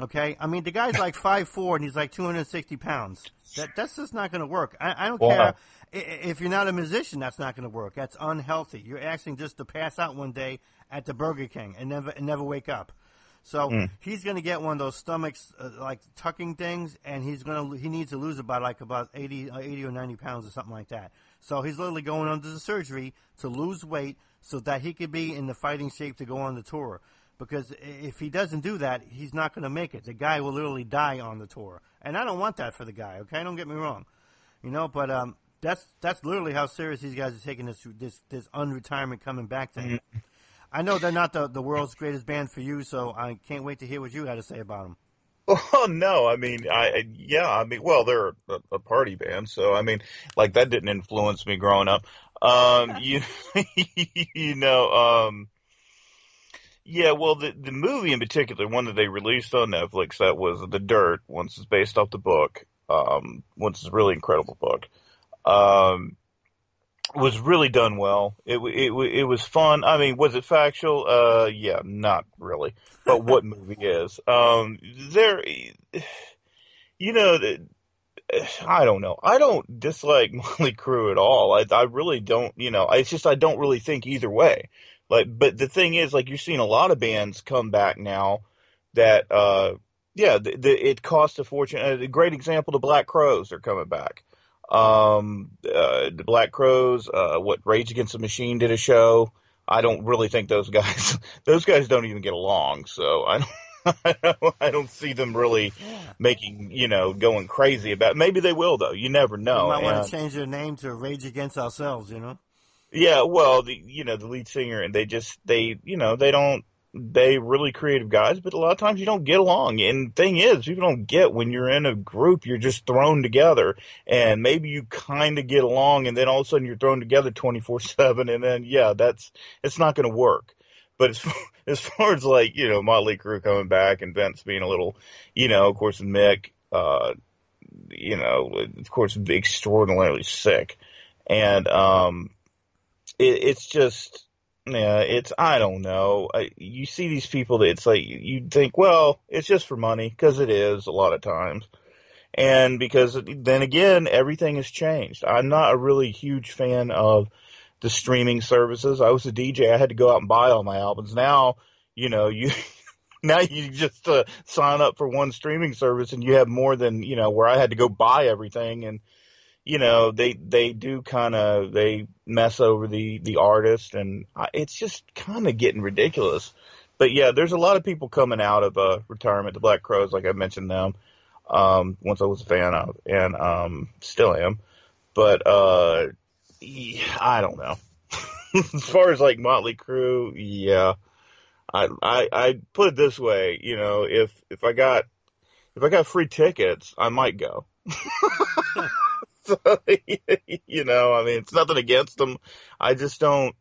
Okay, I mean the guy's like <laughs> five four and he's like two hundred sixty pounds. That that's just not going to work. I, I don't Wow. care I- if you're not a musician. That's not going to work. That's unhealthy. You're asking just to pass out one day at the Burger King and never and never wake up. So he's going to get one of those stomachs uh, like tucking things, and he's going to he needs to lose about like about 80, uh, 80 or ninety pounds or something like that. So he's literally going under the surgery to lose weight so that he could be in the fighting shape to go on the tour. Because if he doesn't do that, he's not going to make it. The guy will literally die on the tour, and I don't want that for the guy. Okay, don't get me wrong, you know. But um, that's that's literally how serious these guys are taking this this this unretirement coming back thing. I know they're not the, the world's greatest band for you, so I can't wait to hear what you got to say about them. Oh no, I mean, I yeah, I mean, well, they're a, a party band, so I mean, like that didn't influence me growing up. Um, <laughs> you <laughs> you know, um, yeah, well, the the movie in particular, one that they released on Netflix, that was The Dirt. Once it's based off the book, um, once it's a really incredible book. Um, was really done well. It it it was fun. I mean, was it factual? Uh, yeah, not really. But what <laughs> movie is? Um, there, you know, I don't know. I don't dislike <laughs> Motley Crue at all. I I really don't. You know, it's just I don't really think either way. Like, but the thing is, like, you're seeing a lot of bands come back now that, uh, yeah, the, the, it costs a fortune. A great example, the Black Crowes are coming back. Um, uh, the Black Crowes, uh, what Rage Against the Machine did a show. I don't really think those <laughs> guys, those guys don't even get along. So I don't. <laughs> I don't, I don't see them really making, you know, going crazy about. It. Maybe they will though. You never know. They might want to change their name to Rage Against Ourselves. You know. Yeah, well, the you know the lead singer, and they just they you know they don't they really creative guys, but a lot of times you don't get along. And thing is, people don't get when you're in a group, you're just thrown together, and maybe you kind of get along, and then all of a sudden you're thrown together 24 seven, and then yeah, that's it's not going to work. But as <laughs> far, as far as like you know Motley Crue coming back and Vince being a little, you know, of course Mick, uh, you know, of course extraordinarily sick, and um, it, it's just yeah, it's I don't know. I, you see these people that it's like you think, well, it's just for money because it is a lot of times, and because then again, everything has changed. I'm not a really huge fan of the streaming services. I was a DJ; I had to go out and buy all my albums. Now, you know, you <laughs> now you just uh, sign up for one streaming service and you have more than you know where I had to go buy everything and you know they they do kind of they mess over the the artist and I, it's just kind of getting ridiculous. But yeah there's a lot of people coming out of uh retirement the black crowes like i mentioned them um once i was a fan of and um still am. But uh i don't know. <laughs> As far as like motley crue yeah. I, I I put it this way, you know, if if I got if I got free tickets, I might go. <laughs> <laughs> you know, I mean, it's nothing against them. I just don't,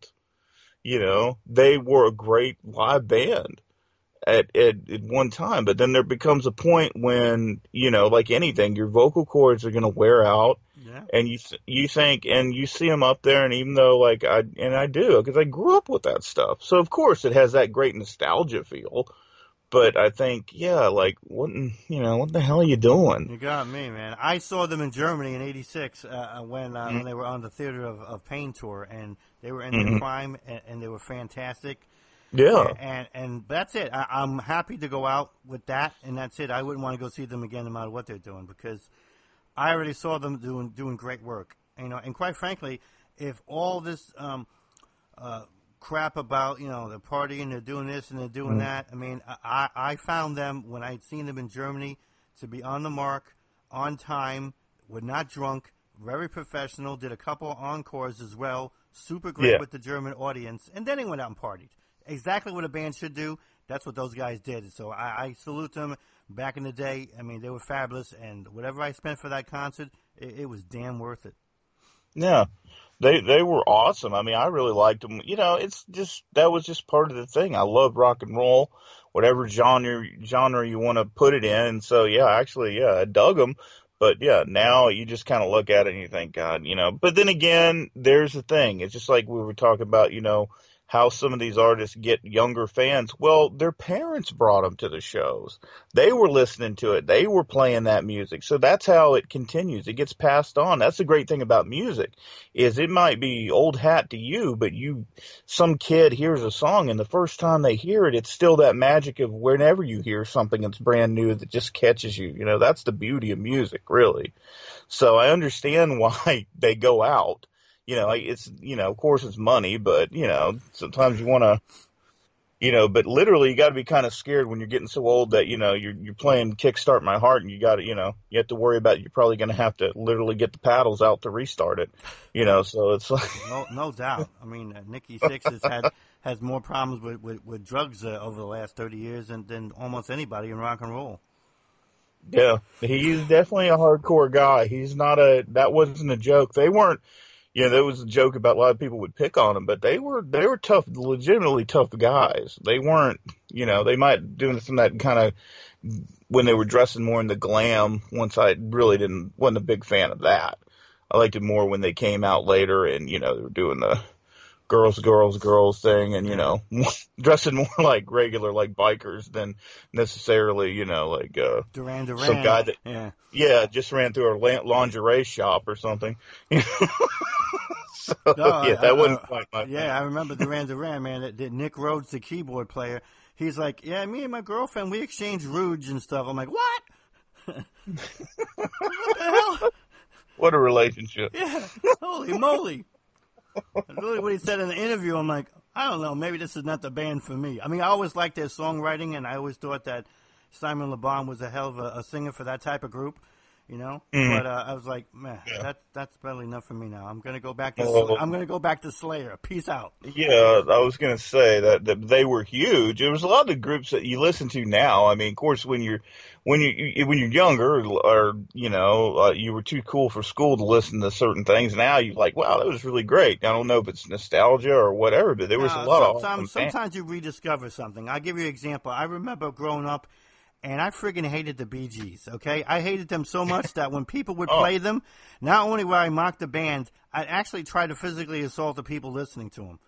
you know, they were a great live band at, at, at one time, but then there becomes a point when, you know, like anything, your vocal cords are going to wear out. Yeah. And you you think and you see them up there, and even though like I and I do because I grew up with that stuff, so of course it has that great nostalgia feel but I think, yeah, like what, you know, what the hell are you doing? You got me, man. I saw them in Germany in '86 uh, uh, when uh, mm-hmm. when they were on the Theater of, of Pain tour, and they were in mm-hmm. their prime, and, and, they were fantastic. Yeah, and and, and that's it. I, am happy to go out with that, and that's it. I wouldn't want to go see them again, no matter what they're doing, because I already saw them doing doing great work. You know, and quite frankly, if all this um, uh, crap about you know they're partying, they're doing this and they're doing mm. that. I mean, I I found them when I'd seen them in Germany to be on the mark, on time, were not drunk, very professional. Did a couple of encores as well. Super great yeah. with the German audience, and then they went out and partied. Exactly what a band should do. That's what those guys did. So I, I salute them. Back in the day, I mean, they were fabulous, and whatever I spent for that concert, it, it was damn worth it. Yeah, they they were awesome. I mean, I really liked them. You know, it's just that was just part of the thing. I love rock and roll, whatever genre genre you want to put it in. And so yeah, actually, yeah, I dug them. But yeah, now you just kind of look at it and you think, God, you know. But then again, there's the thing. It's just like we were talking about, you know, how some of these artists get younger fans. Well, their parents brought them to the shows. They were listening to it. They were playing that music. So that's how it continues. It gets passed on. That's the great thing about music is it might be old hat to you, but you, some kid hears a song and the first time they hear it, it's still that magic of whenever you hear something that's brand new that just catches you. You know, that's the beauty of music, really. So I understand <laughs> why they go out you know, it's, you know, of course it's money, but, you know, sometimes you want to, you know, but literally you got to be kind of scared when you're getting so old that, you know, you're, you're playing Kickstart My Heart and you got to, you know, you have to worry about you're probably going to have to literally get the paddles out to restart it, you know, so it's like. no, no doubt. I mean, uh, Nikki <laughs> Sixx has had, has more problems with, with, with drugs uh, over the last 30 years than, than almost anybody in rock and roll. Yeah, he's definitely a hardcore guy. He's not a. That wasn't a joke. They weren't. You know, there was a joke about a lot of people would pick on them, but they were they were tough, legitimately tough guys. They weren't. You know, they might do some of that kind of when they were dressing more in the glam. Once I really didn't wasn't a big fan of that. I liked it more when they came out later and you know they were doing the girls, girls, girls thing, and you know, <laughs> dressing more like regular like bikers than necessarily you know like uh, Duran Duran. some guy that yeah. yeah just ran through a la- lingerie shop or something. <laughs> so No, yeah, I- that I- wasn't I- quite my Yeah, I remember <laughs> Duran Duran, man. That, that Nick Rhodes, the keyboard player, he's like, yeah, me and my girlfriend, we exchange rudes and stuff. I'm like, what? what the hell? What a relationship. Yeah, holy moly. Really what he said in the interview. I'm like, I don't know, maybe this is not the band for me. I mean, I always liked their songwriting, and I always thought that Simon Le Bon was a hell of a, a singer for that type of group. You know, but uh, I was like, man, that that's barely enough for me now. I'm gonna go back to Oh. I'm gonna go back to Slayer. Peace out. Yeah, I was going to say that, that they were huge. There was a lot of the groups that you listen to now. I mean, of course, when you're when you when you're younger, or you know, uh, you were too cool for school to listen to certain things. Now you're like, wow, that was really great. I don't know if it's nostalgia or whatever, but there was Uh, a lot of sometimes, sometimes you rediscover something. I'll give you an example. I remember growing up, and I friggin' hated the Bee Gees. Okay, I hated them so much that when people would <laughs> Oh. play them, not only would I mock the band, I'd actually try to physically assault the people listening to them.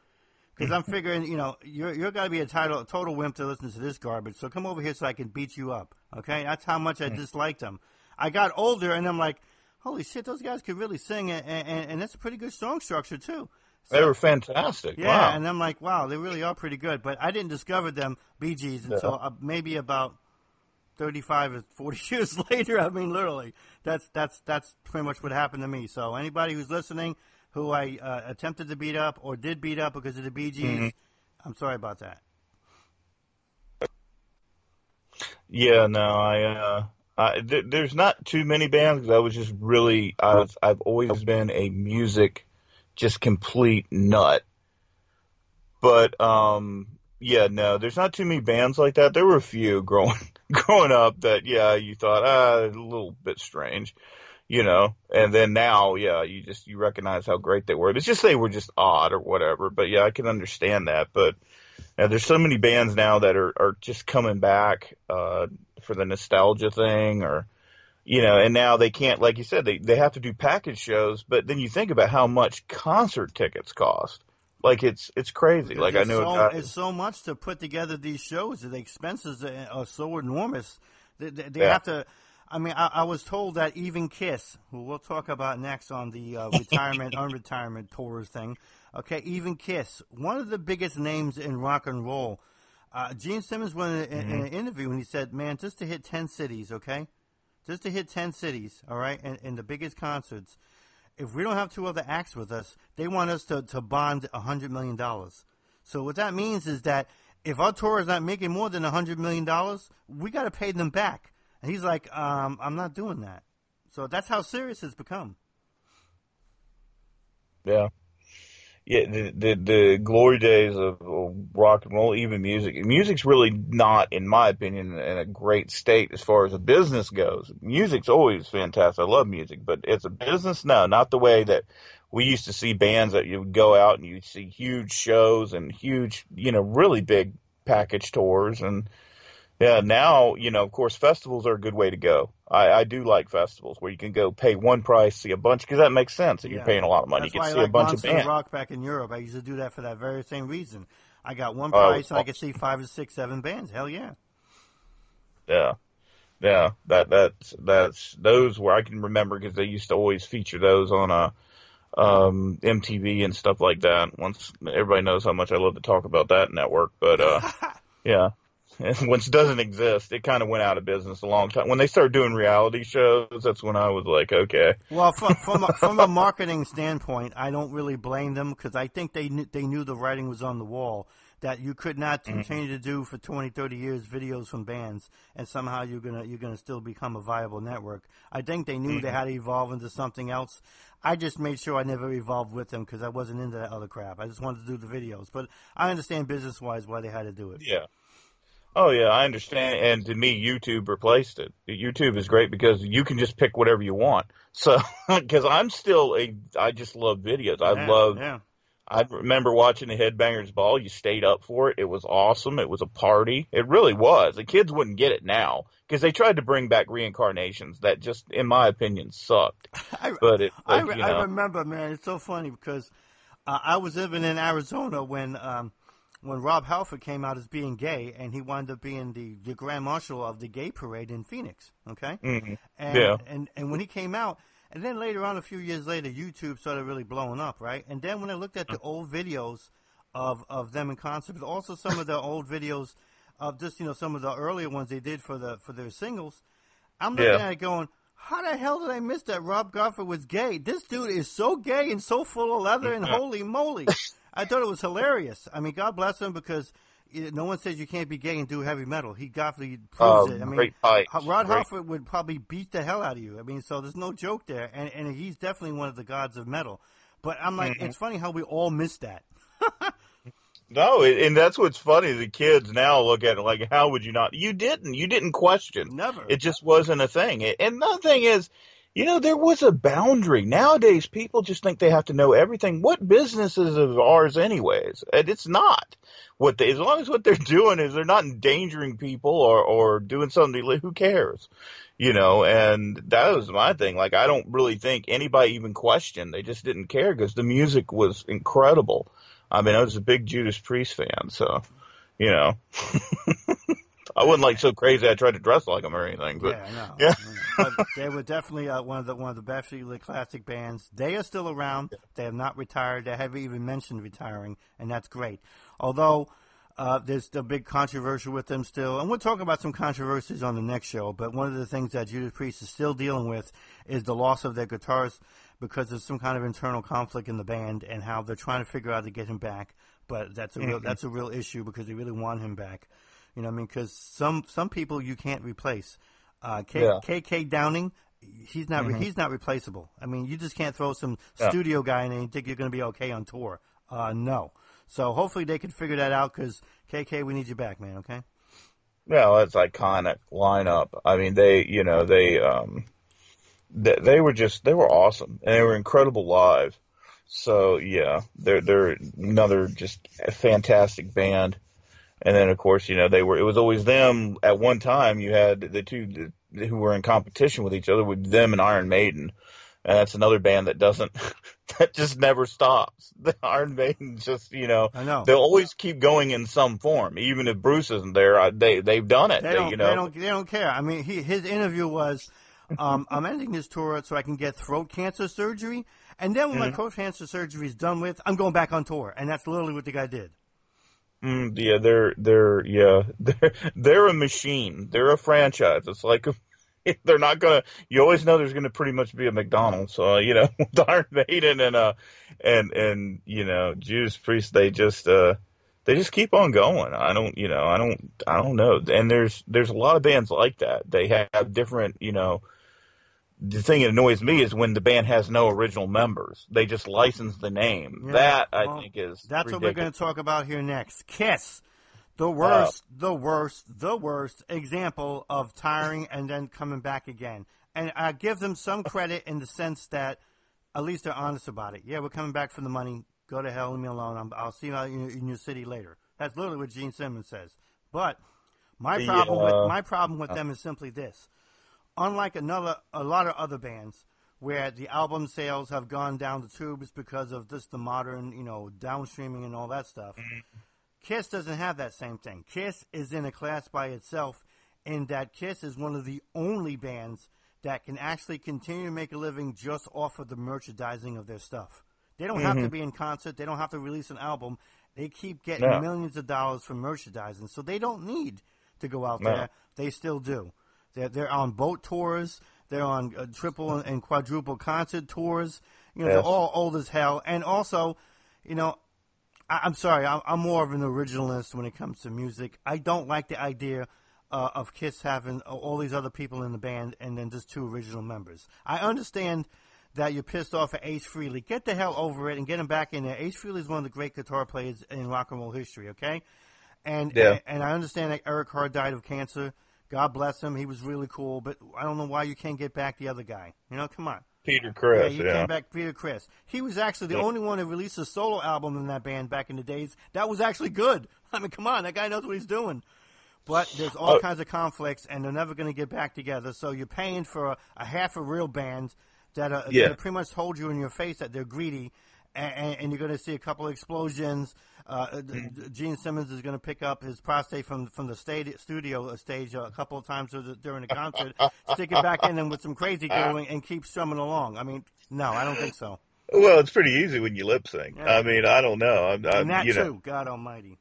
Because I'm <laughs> figuring, you know, you're you're gonna be a total total wimp to listen to this garbage. So come over here so I can beat you up. Okay, that's how much I disliked them. I got older, and I'm like, holy shit, those guys could really sing, and and, and that's a pretty good song structure too. They were fantastic. Yeah, wow. and I'm like, wow, they really are pretty good. But I didn't discover them Bee Gees until uh, maybe about 35 or 40 <laughs> years later. I mean, literally, that's that's that's pretty much what happened to me. So anybody who's listening, who I uh, attempted to beat up or did beat up because of the Bee Gees, Mm-hmm. I'm sorry about that. Yeah, no, I, uh, I th- there's not too many bands 'cause I was just really, I've, I've always been a music, just complete nut. But, um, yeah, no, there's not too many bands like that. There were a few <laughs> growing, <laughs> growing up that, yeah, you thought, ah, a little bit strange, you know, and then now, yeah, you just, you recognize how great they were. It's just they were just odd or whatever, but yeah, I can understand that, but, yeah, there's so many bands now that are, are just coming back uh, for the nostalgia thing, or you know, and now they can't, like you said, they they have to do package shows. But then you think about how much concert tickets cost. Like it's it's crazy. Like I It's know so, it's so much to put together these shows. The expenses are so enormous. They, they, they Yeah. have to. I mean, I, I was told that even Kiss, who we'll talk about next on the uh, retirement, <laughs> unretirement tours thing. Okay, even Kiss, one of the biggest names in rock and roll. Uh, Gene Simmons went in, in, in an interview and he said, "Man, just to hit ten cities, okay, just to hit ten cities, all right, and, and the biggest concerts." If we don't have two other acts with us, they want us to, to bond a hundred million dollars. So what that means is that if our tour is not making more than a hundred million dollars, we got to pay them back. And he's like, um, I'm not doing that. So that's how serious it's become. Yeah. Yeah, the, the the glory days of, rock and roll, even music. Music's really not, in my opinion, in a great state as far as a business goes. Music's always fantastic. I love music, but it's a business, no, not the way that we used to see bands that you would go out and you'd see huge shows and huge, you know, really big package tours. And yeah, now, you know, of course, festivals are a good way to go. I, I do like festivals where you can go pay one price, see a bunch, because that makes sense. That Yeah. you're paying a lot of money. That's you can see like a bunch of bands. Rock back in Europe. I used to do that for that very same reason. I got one price and I oh. could see five or six, seven bands. Hell yeah. Yeah, yeah. That that's that's those where I can remember because they used to always feature those on a um MTV and stuff like that. Once everybody knows how much I love to talk about that network, but uh, <laughs> yeah. <laughs> It doesn't exist, it kind of went out of business a long time. When they started doing reality shows, that's when I was like, okay, Well, from <laughs> from a, from a marketing standpoint, I don't really blame them because I think they knew, they knew the writing was on the wall that you could not Mm-hmm. continue to do for 20, 30 years videos from bands and somehow you're gonna you're gonna still become a viable network. I think they knew Mm-hmm. they had to evolve into something else. I just made sure I never evolved with them because I wasn't into that other crap. I just wanted to do the videos, but I understand business wise why they had to do it. Yeah. Oh yeah, I understand. And to me, YouTube replaced it. YouTube is great because you can just pick whatever you want. So, <laughs> because I'm still a, I just love videos. I Yeah, love. yeah. I remember watching the Headbangers Ball. You stayed up for it. It was awesome. It was a party. It really was. The kids wouldn't get it now because they tried to bring back reincarnations that just, in my opinion, sucked. <laughs> I, But it, I, but, you I remember, man. It's so funny because uh, I was living in Arizona when um, when Rob Halford came out as being gay, and he wound up being the, the grand marshal of the gay parade in Phoenix. Okay, Mhm. and, Yeah. and and when he came out, and then later on, a few years later, YouTube started really blowing up, right? And then when I looked at the old videos of of them in concert, but also some of the old videos of just you know some of the earlier ones they did for the for their singles, I'm looking Yeah. at it going. How the hell did I miss that Rob Halford was gay? This dude is so gay and so full of leather <laughs> and holy moly. I thought it was hilarious. I mean, God bless him because no one says you can't be gay and do heavy metal. He Godfrey proves Oh, it. I mean. Rob Great. Halford would probably beat the hell out of you. I mean, so there's no joke there, and and he's definitely one of the gods of metal. But I'm like, Mm-hmm. it's funny how we all miss that. <laughs> No, and that's what's funny. The kids now look at it like, how would you not? You didn't. You didn't question. Never. It just wasn't a thing. And another thing is, you know, there was a boundary. Nowadays, people just think they have to know everything. What business is of ours, anyways? And it's not. What they, as long as what they're doing is they're not endangering people or or doing something. Who cares? You know, and that was my thing. Like, I don't really think anybody even questioned. They just didn't care because the music was incredible. I mean, I was a big Judas Priest fan, so you know, <laughs> I wasn't like so crazy. I tried to dress like him or anything, but yeah, I know. yeah. But they were definitely uh, one of the one of the best really classic bands. They are still around. They have not retired. They haven't even mentioned retiring, and that's great. Although uh, there's the big controversy with them still, and we'll talk about some controversies on the next show. But one of the things that Judas Priest is still dealing with is the loss of their guitarist because there's some kind of internal conflict in the band, and how they're trying to figure out to get him back. But that's a real that's a real issue because they really want him back. You know, what I mean, because some some people you can't replace. Uh, K, Yeah. KK Downing, he's not re- he's not replaceable. I mean, you just can't throw some Yeah. studio guy in and think you're going to be okay on tour. Uh, no. So hopefully they can figure that out because KK, we need you back, man. Okay. Yeah, that's iconic lineup. I mean, they, you know, they, um, they, they were just, they were awesome and they were incredible live. So yeah, they're, they're another just fantastic band. And then of course, you know, they were, it was always them at one time. You had the two who were in competition with each other with them and Iron Maiden. And that's another band that doesn't, <laughs> that just never stops. <laughs> The Iron Maiden just, you know, I know. they'll always keep going in some form. Even if Bruce isn't there, they, they've done it. They They- don't. you know, They don't. They don't care. I mean, he, his interview was, um, "I'm ending this tour so I can get throat cancer surgery, and then when my Mm-hmm. throat cancer surgery is done with, I'm going back on tour." And that's literally what the guy did. Mm, yeah, they're they're yeah <laughs> they're they're a machine. They're a franchise. It's like <laughs> they're not gonna. You always know there's gonna pretty much be a McDonald's. So you know, <laughs> with Iron Maiden and uh and and you know Judas Priest, they just uh they just keep on going. I don't you know I don't I don't know. And there's there's a lot of bands like that. They have different you know. The thing that annoys me is when the band has no original members. They just license the name. Yeah, that I well, think is That's what we're going to talk about here next. Kiss, the worst, the worst, the worst example of tiring and then coming back again. And I give them some credit in the sense that at least they're honest about it. Yeah, we're coming back for the money. Go to hell, leave me alone. I'm, I'll see you in, in your city later. That's literally what Gene Simmons says. But my The, problem uh, with my problem with them is simply this: unlike another a lot of other bands where the album sales have gone down the tubes because of just the modern, you know, downstreaming and all that stuff. Kiss doesn't have that same thing. Kiss is in a class by itself in that Kiss is one of the only bands that can actually continue to make a living just off of the merchandising of their stuff. They don't have to mm-hmm. be in concert. They don't have to release an album. They keep getting No. millions of dollars from merchandising, so they don't need to go out No. there. They still do. They're they're on boat tours. They're on uh, triple and, quadruple concert tours. You know, they're all old as hell. And also, you know, I, I'm sorry, I'm, I'm more of an originalist when it comes to music. I don't like the idea uh, of Kiss having all these other people in the band and then just two original members. I understand that you're pissed off at Ace Frehley. Get the hell over it and get him back in there. Ace Frehley is one of the great guitar players in rock and roll history. Okay. And, Yeah. and and I understand that Eric Carr died of cancer. God bless him. He was really cool, but I don't know why you can't get back the other guy. You know, come on. Peter Criss, Yeah, you yeah. came back Peter Criss. He was actually the Yeah. only one to release a solo album in that band back in the days. That was actually good. <laughs> I mean, come on, that guy knows what he's doing. But there's all Oh. kinds of conflicts, and they're never going to get back together. So you're paying for a, a half a real band that, uh, Yeah. that pretty much told you in your face that they're greedy, and, and you're going to see a couple of explosions. Uh, Mm-hmm. Gene Simmons is going to pick up his prostate from from the stadi- studio stage a couple of times during the concert, stick it back in him with some crazy <laughs> going and, and keep strumming along. I mean, no, I don't think so. Well, it's pretty easy when you lip sync. Yeah. I mean, I don't know. I'm, I'm And that you know, too, God Almighty.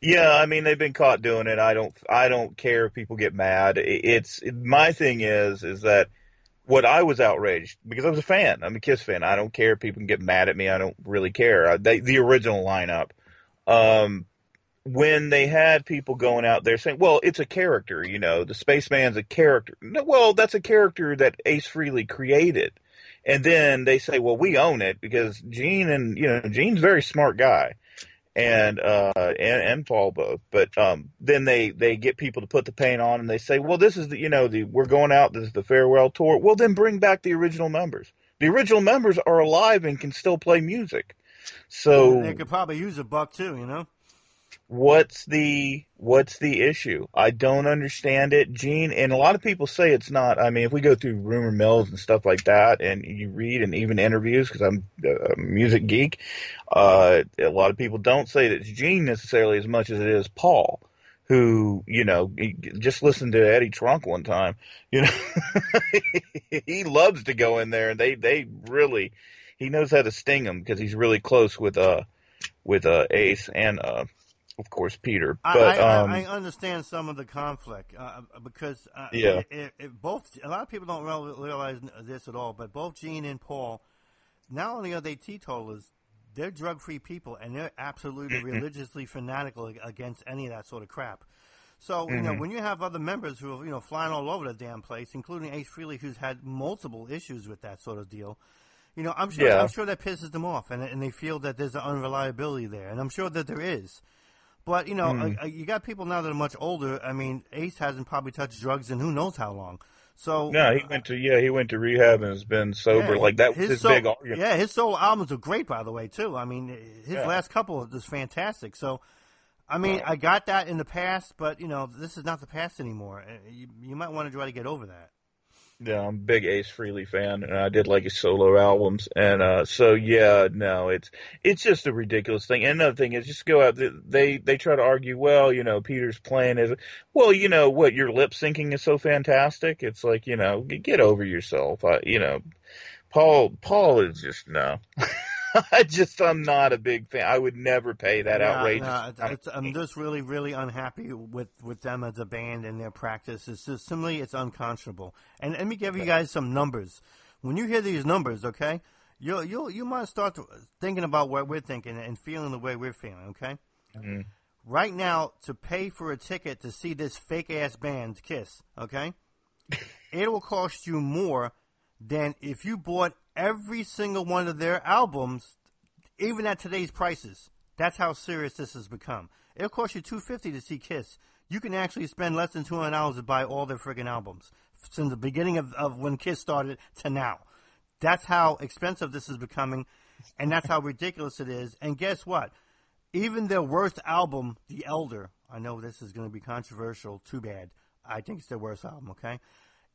Yeah, I mean they've been caught doing it. I don't I don't care if people get mad. It- It's my thing is is that what I was outraged because I was a fan. I'm a Kiss fan. I don't care people can get mad at me. I don't really care. Uh, They, the original lineup, um, when they had people going out there saying, "Well, it's a character," you know, the spaceman's a character. No, well, that's a character that Ace Frehley created. And then they say, "Well, we own it because Gene and you know Gene's a very smart guy." And uh and, and Paul both. But um then they they get people to put the paint on and they say, well, this is the you know the we're going out. This is the farewell tour. Well, then bring back the original members. The original members are alive and can still play music. So they could probably use a buck too, you know. What's the what's the issue? I don't understand it, Gene. And a lot of people say it's not. I mean, if we go through rumor mills and stuff like that, and you read and even interviews, because I'm a music geek, uh, a lot of people don't say that it's Gene necessarily as much as it is Paul. Who you know? Just listen to Eddie Trunk one time. You know, <laughs> he loves to go in there, and they they really he knows how to sting him because he's really close with uh with uh Ace and uh of course Peter. I, But I, um I, I understand some of the conflict uh, because uh, Yeah. it, it, both a lot of people don't realize this at all, but both Gene and Paul, not only are they teetotalers, they're drug-free people, and they're absolutely religiously fanatical against any of that sort of crap. So you know when you have other members who are you know flying all over the damn place, including Ace Frehley, who's had multiple issues with that sort of deal. You know, I'm sure Yeah. I'm sure that pisses them off, and and they feel that there's an unreliability there, and I'm sure that there is. But you know, uh, uh, you got people now that are much older. I mean, Ace hasn't probably touched drugs in who knows how long. So no, he went to yeah, he went to rehab and has been sober. yeah, like that was his, sol- big argument. Yeah, his solo albums are great, by the way, too. I mean, his Yeah. last couple is fantastic. So, I mean, I got that in the past, but you know, this is not the past anymore. Uh, You, you might want to try to get over that. Yeah, I'm a big Ace Frehley fan, and I did like his solo albums, and uh, so yeah, no, it's it's just a ridiculous thing. And another thing is, just go out. They they try to argue, well, you know, Peter's playing is well, you know, what your lip syncing is so fantastic. It's like, you know, get over yourself. I, you know, Paul Paul is just no. <laughs> <laughs> I just I'm not a big fan. I would never pay that Yeah, outrageous. no, it's, it's, I'm just really, really unhappy with, with them as a band and their practice. It's just simply it's unconscionable. And let me give you guys some numbers. When you hear these numbers, okay, you you you might start to- thinking about what we're thinking and feeling the way we're feeling. Okay. Mm-hmm. Right now, to pay for a ticket to see this fake ass band Kiss, okay, <laughs> it will cost you more than if you bought every single one of their albums even at today's prices. That's how serious this has become. It'll cost you two fifty to see Kiss. You can actually spend less than two hundred dollars to buy all their friggin' albums since the beginning of, of when Kiss started to now. That's how expensive this is becoming, and that's how ridiculous it is. And guess what? Even their worst album, The Elder. I know this is going to be controversial. Too bad. I think it's their worst album. Okay.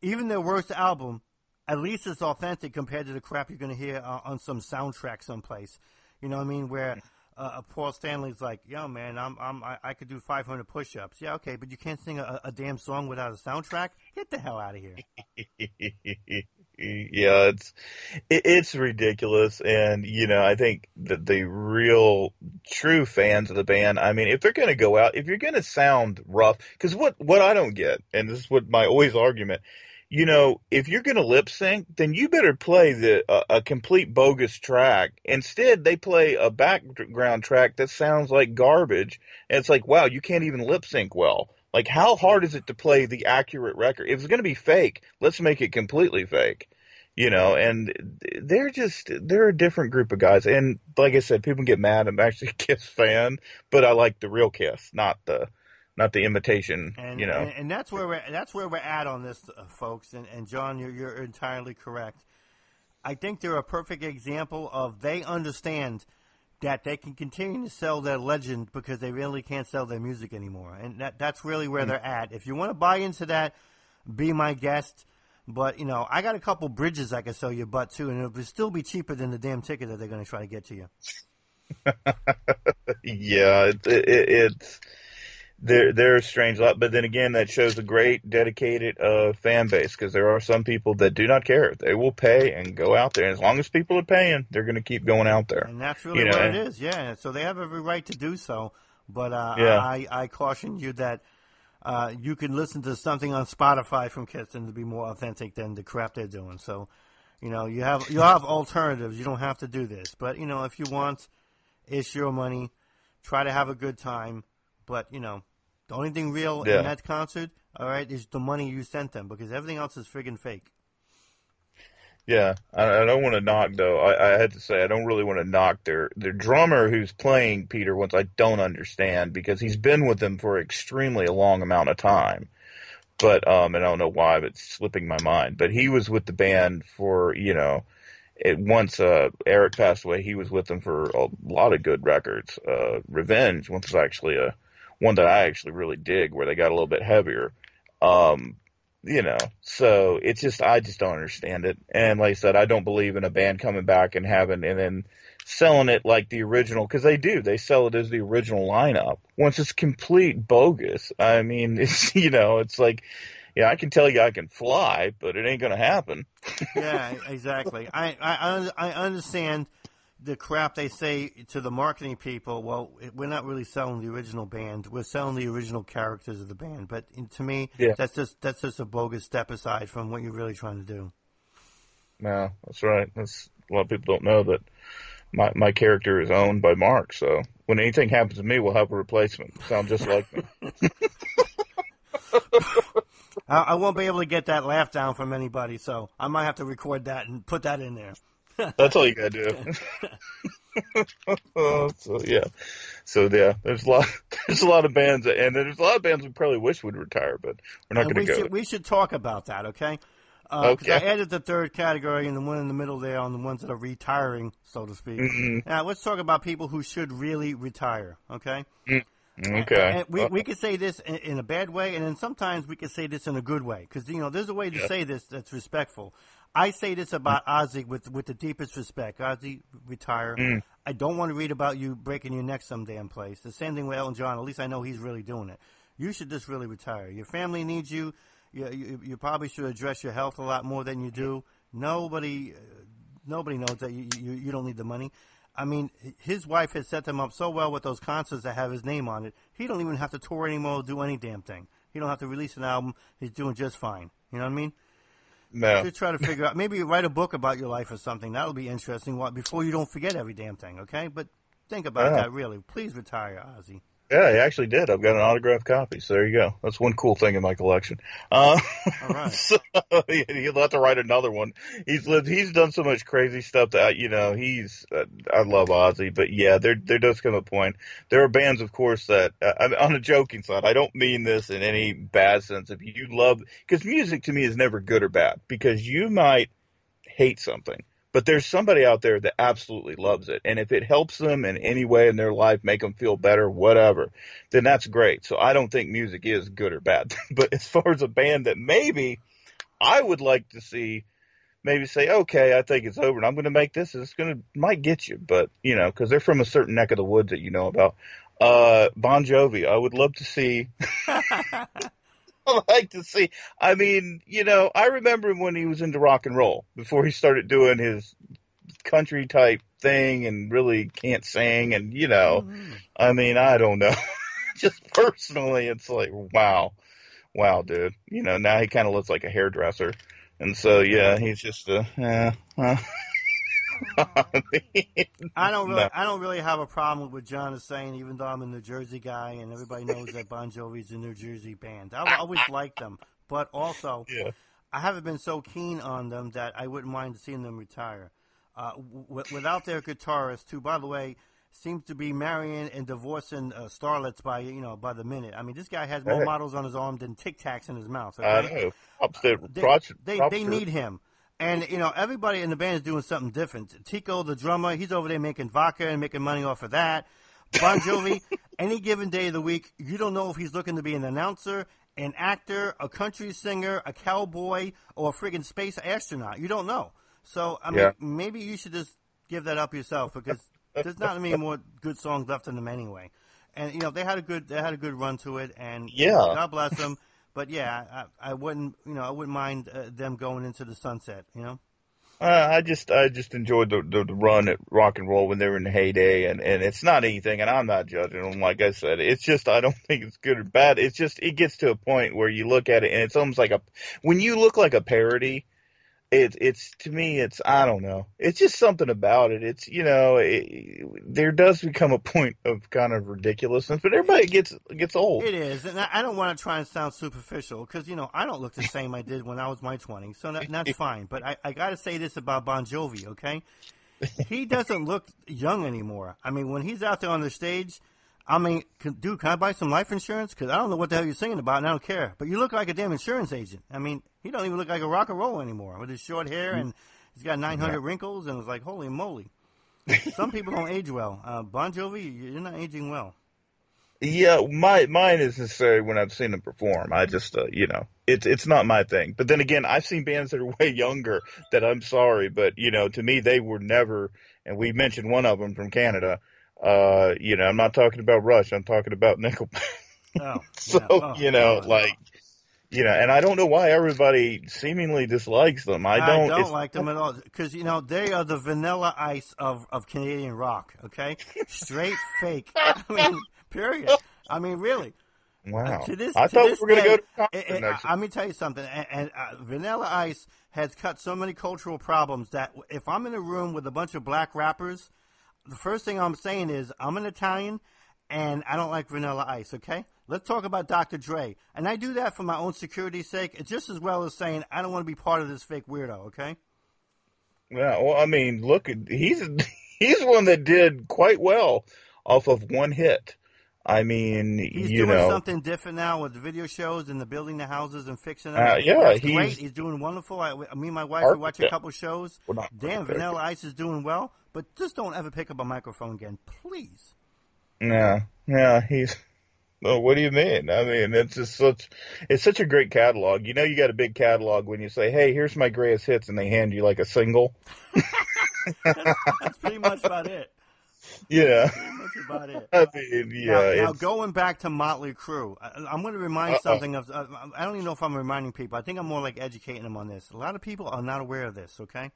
Even their worst album, at least it's authentic compared to the crap you're going to hear uh, on some soundtrack someplace. You know what I mean? Where uh, Paul Stanley's like, "Yo, man, I'm, I'm I, I could do 500 push-ups." Yeah, okay, but you can't sing a, a damn song without a soundtrack. Get the hell out of here. <laughs> yeah, it's it, it's ridiculous, and you know, I think that the real true fans of the band, I mean, if they're going to go out, if you're going to sound rough, because what what I don't get, and this is what my always argument, you know, if you're going to lip sync, then you better play the uh, a complete bogus track. Instead, they play a background track that sounds like garbage, and it's like, wow, you can't even lip sync well. Like, how hard is it to play the accurate record? If it's going to be fake, let's make it completely fake. you know, and they're just they're a different group of guys. And like I said, people get mad. I'm actually a <laughs> Kiss fan, but I like the real Kiss, not the not the imitation. And, you know, and, and that's where we're that's where we're at on this, uh, folks. And, and John, you're, you're entirely correct. I think they're a perfect example of they understand that they can continue to sell their legend because they really can't sell their music anymore, and that that's really where mm-hmm. they're at. If you want to buy into that, be my guest. But you know, I got a couple bridges I can sell you, but too, and it would still be cheaper than the damn ticket that they're going to try to get to you. <laughs> yeah, it, it, it's they're they're a strange lot, but then again, that shows a great dedicated uh, fan base because there are some people that do not care. They will pay and go out there, and as long as people are paying, they're going to keep going out there. And that's really you know, what it is. Yeah, so they have every right to do so. But uh, yeah. I I caution you that uh, you can listen to something on Spotify from Kitson to be more authentic than the crap they're doing. So, you know, you have you have alternatives. You don't have to do this, but you know, if you want, it's your money. Try to have a good time, but you know, the only thing real yeah. in that concert, all right, is the money you sent them because everything else is friggin' fake. Yeah, I, I don't want to knock though. I, I had to say I don't really want to knock their their drummer who's playing Peter once. I don't understand because he's been with them for extremely a long amount of time. But um, and I don't know why, but it's slipping my mind. But he was with the band for you know, it once uh Eric passed away. He was with them for a lot of good records. Uh, Revenge once was actually a one that I actually really dig, where they got a little bit heavier. Um, you know, so it's just I just don't understand it. And like I said, I don't believe in a band coming back and having and then selling it like the original because they do. They sell it as the original lineup. Once it's complete bogus. I mean, <laughs> it's you know, it's like. Yeah, I can tell you I can fly, but it ain't gonna happen. yeah, exactly. I, I I understand the crap they say to the marketing people, well, we're not really selling the original band. We're selling the original characters of the band. But to me, yeah. that's just that's just a bogus step aside from what you're really trying to do. No, that's right. That's a lot of people don't know that my my character is owned by Mark. So when anything happens to me, we'll have a replacement. Sound just like me. <laughs> I, I won't be able to get that laugh down from anybody, so I might have to record that and put that in there. That's all you gotta do. <laughs> so yeah, so yeah, there's a lot, <laughs> there's a lot of bands, and there's a lot of bands we probably wish would retire, but we're not going to go. Should, we should talk about that, okay? Uh, okay. I added the third category and the one in the middle there on the ones that are retiring, so to speak. Mm-hmm. Now let's talk about people who should really retire, okay? Mm. Okay. And we, we could say this in, in, a bad way, and then sometimes we could say this in a good way. Because, you know, there's a way to yeah. say this that's respectful. I say this about Ozzy with with the deepest respect. Ozzy, retire. Mm. I don't want to read about you breaking your neck some damn place. The same thing with Elton John. At least I know he's really doing it. You should just really retire. Your family needs you. You, you, you probably should address your health a lot more than you do. Nobody, nobody knows that you, you, you don't need the money. I mean, his wife has set them up so well with those concerts that have his name on it. He don't even have to tour anymore or do any damn thing. He don't have to release an album. He's doing just fine. You know what I mean? No. To try to figure out, maybe write a book about your life or something. That'll be interesting. What Before you don't forget every damn thing, okay? But think about yeah. that really. Please retire, Ozzy. Yeah, he actually did. I've got an autographed copy, so there you go. That's one cool thing in my collection. Uh, All right. <laughs> so he'll have to write another one. He's lived. He's done so much crazy stuff that you know. He's. Uh, I love Ozzy, but yeah, there there does come a point. There are bands, of course, that uh, on a joking side. I don't mean this in any bad sense. If you love, because music to me is never good or bad, because you might hate something but there's somebody out there that absolutely loves it. And if it helps them in any way in their life, make them feel better, whatever, then that's great. So I don't think music is good or bad. <laughs> but as far as a band that maybe I would like to see, maybe say, okay, I think it's over and I'm going to make this. It's going to, might get you, but you know, cause they're from a certain neck of the woods that you know about. Uh, Bon Jovi, I would love to see. <laughs> <laughs> like to see. I mean, you know, I remember him when he was into rock and roll before he started doing his country type thing and really can't sing and you know, mm-hmm. I mean, I don't know. <laughs> Just personally, it's like wow, wow, dude. You know, now he kind of looks like a hairdresser, and so yeah, he's just a yeah. Uh, <laughs> I don't really, no. I don't really have a problem with what John is saying, even though I'm a New Jersey guy and everybody knows that Bon Jovi's a New Jersey band. I always liked them, but also, <laughs> yeah. I haven't been so keen on them that I wouldn't mind seeing them retire. Uh, w- without their guitarist, who, by the way, seems to be marrying and divorcing uh, starlets by you know by the minute. I mean, this guy has more Hey. models on his arm than Tic Tacs in his mouth. I know. To, they, they, they need him. And you know everybody in the band is doing something different. Tico, the drummer, he's over there making vodka and making money off of that. Bon Jovi, <laughs> any given day of the week, you don't know if he's looking to be an announcer, an actor, a country singer, a cowboy, or a friggin' space astronaut. You don't know. So I mean, Yeah. maybe you should just give that up yourself because there's not many more good songs left in them anyway. And you know they had a good they had a good run to it, and Yeah. God bless them. But yeah, I, I wouldn't you know I wouldn't mind uh, them going into the sunset. You know. Uh, I just I just enjoyed the, the the run at rock and roll when they were in the heyday, and and it's not anything, and I'm not judging them. Like I said, it's just I don't <laughs> think it's good or bad. It's just it gets to a point where you look at it, and it's almost like a when you look like a parody. It's it's to me it's I don't know it's just something about it it's you know it, there does become a point of kind of ridiculousness but everybody gets gets old It is, and I I don't want to try and sound superficial because you know I don't look the same I did when I was my twenties, so that, that's fine. But I, I got to say this about Bon Jovi, okay? He doesn't look young anymore. I mean, when he's out there on the stage, I mean, can, dude, can I buy some life insurance? Because I don't know what the hell you're singing about, and I don't care. But you look like a damn insurance agent. I mean, he don't even look like a rock and roll anymore with his short hair and he's got 900 wrinkles, and it's like, holy moly. <laughs> Some people don't age well. Uh, bon Jovi, you're not aging well. Yeah, my mine is necessary when I've seen them perform. I just, uh, you know, it's it's not my thing. But then again, I've seen bands that are <laughs> way younger. That I'm sorry, but you know, to me, they were never. And we mentioned one of them from Canada. Uh, you know, I'm not talking about Rush. I'm talking about Nickelback. <laughs> Oh, <laughs> so yeah. Oh, you know, like, you know, and I don't know why everybody seemingly dislikes them. I don't. I don't like them at all because you know they are the vanilla ice of, of Canadian rock. Okay, <laughs> straight fake. I mean, period. I mean, really. Wow. To this, I to thought we this were gonna go to it- it- next. I- Let me tell you something. And, and uh, Vanilla Ice has cut so many cultural problems that if I'm in a room with a bunch of black rappers, the first thing I'm saying is I'm an Italian and I don't like Vanilla Ice. Okay, let's talk about Dr. Dre, and I do that for my own security's sake, It's just as well as saying I don't want to be part of this fake weirdo. Okay. Yeah, well, I mean, look, he's <laughs> he's one that did quite well off of one hit. I mean, He's you doing know, something different now with the video shows and the building the houses and fixing them. Uh, yeah, he's- great. He's doing wonderful. I, me and my wife we watch a couple shows. Damn. Vanilla Ice is doing well, but just don't ever pick up a microphone again, please. yeah, yeah, he's. Well, what do you mean? I mean, it's just such, it's such a great catalog. You know, you got a big catalog when you say, "Hey, here's my greatest hits," and they hand you like a single. <laughs> <laughs> That's pretty much about it. Yeah, much about it. <laughs> I mean, yeah, now, now going back to Motley Crue, I, I'm going to remind Uh-oh. something of. Uh, I don't even know if I'm reminding people. I think I'm more like educating them on this. A lot of people are not aware of this. Okay,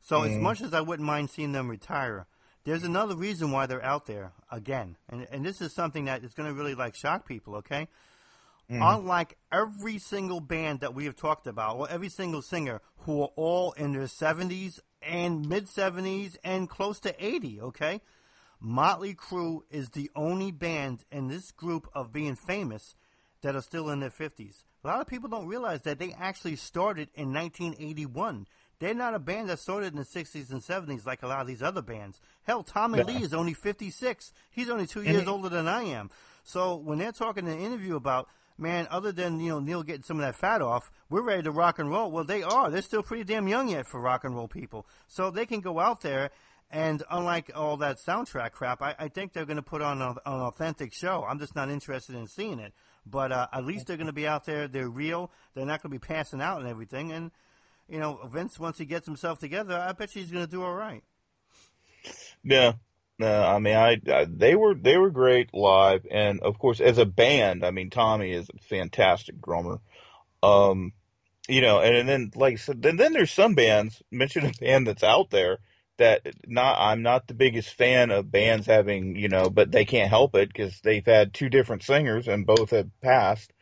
so as mm-hmm. much as I wouldn't mind seeing them retire, there's another reason why they're out there again, and and this is something that is going to really like shock people. Okay. Mm-hmm. Unlike every single band that we have talked about, or every single singer who are all in their 70s and mid 70s and close to 80, okay? Motley Crue is the only band in this group of being famous that are still in their 50s. A lot of people don't realize that they actually started in 1981. They're not a band that started in the 60s and 70s like a lot of these other bands. Hell, Tommy Lee is only 56. He's only 2 years older than I am. So when they're talking in an interview about, man, other than, you know, Neil getting some of that fat off, we're ready to rock and roll. Well, they are. They're still pretty damn young yet for rock and roll people. So they can go out there and unlike all that soundtrack crap, I, I think they're going to put on a, an authentic show. I'm just not interested in seeing it. But uh, at least they're going to be out there. They're real. They're not going to be passing out and everything. And, you know, Vince, once he gets himself together, I bet you he's going to do all right. Yeah. No, I mean, I, I they were they were great live, and of course, as a band, I mean, Tommy is a fantastic drummer. Um, you know, and, and then like I said, then then there's some bands. Mention a band that's out there that not I'm not the biggest fan of bands having you know, but they can't help it because they've had two different singers and both have passed.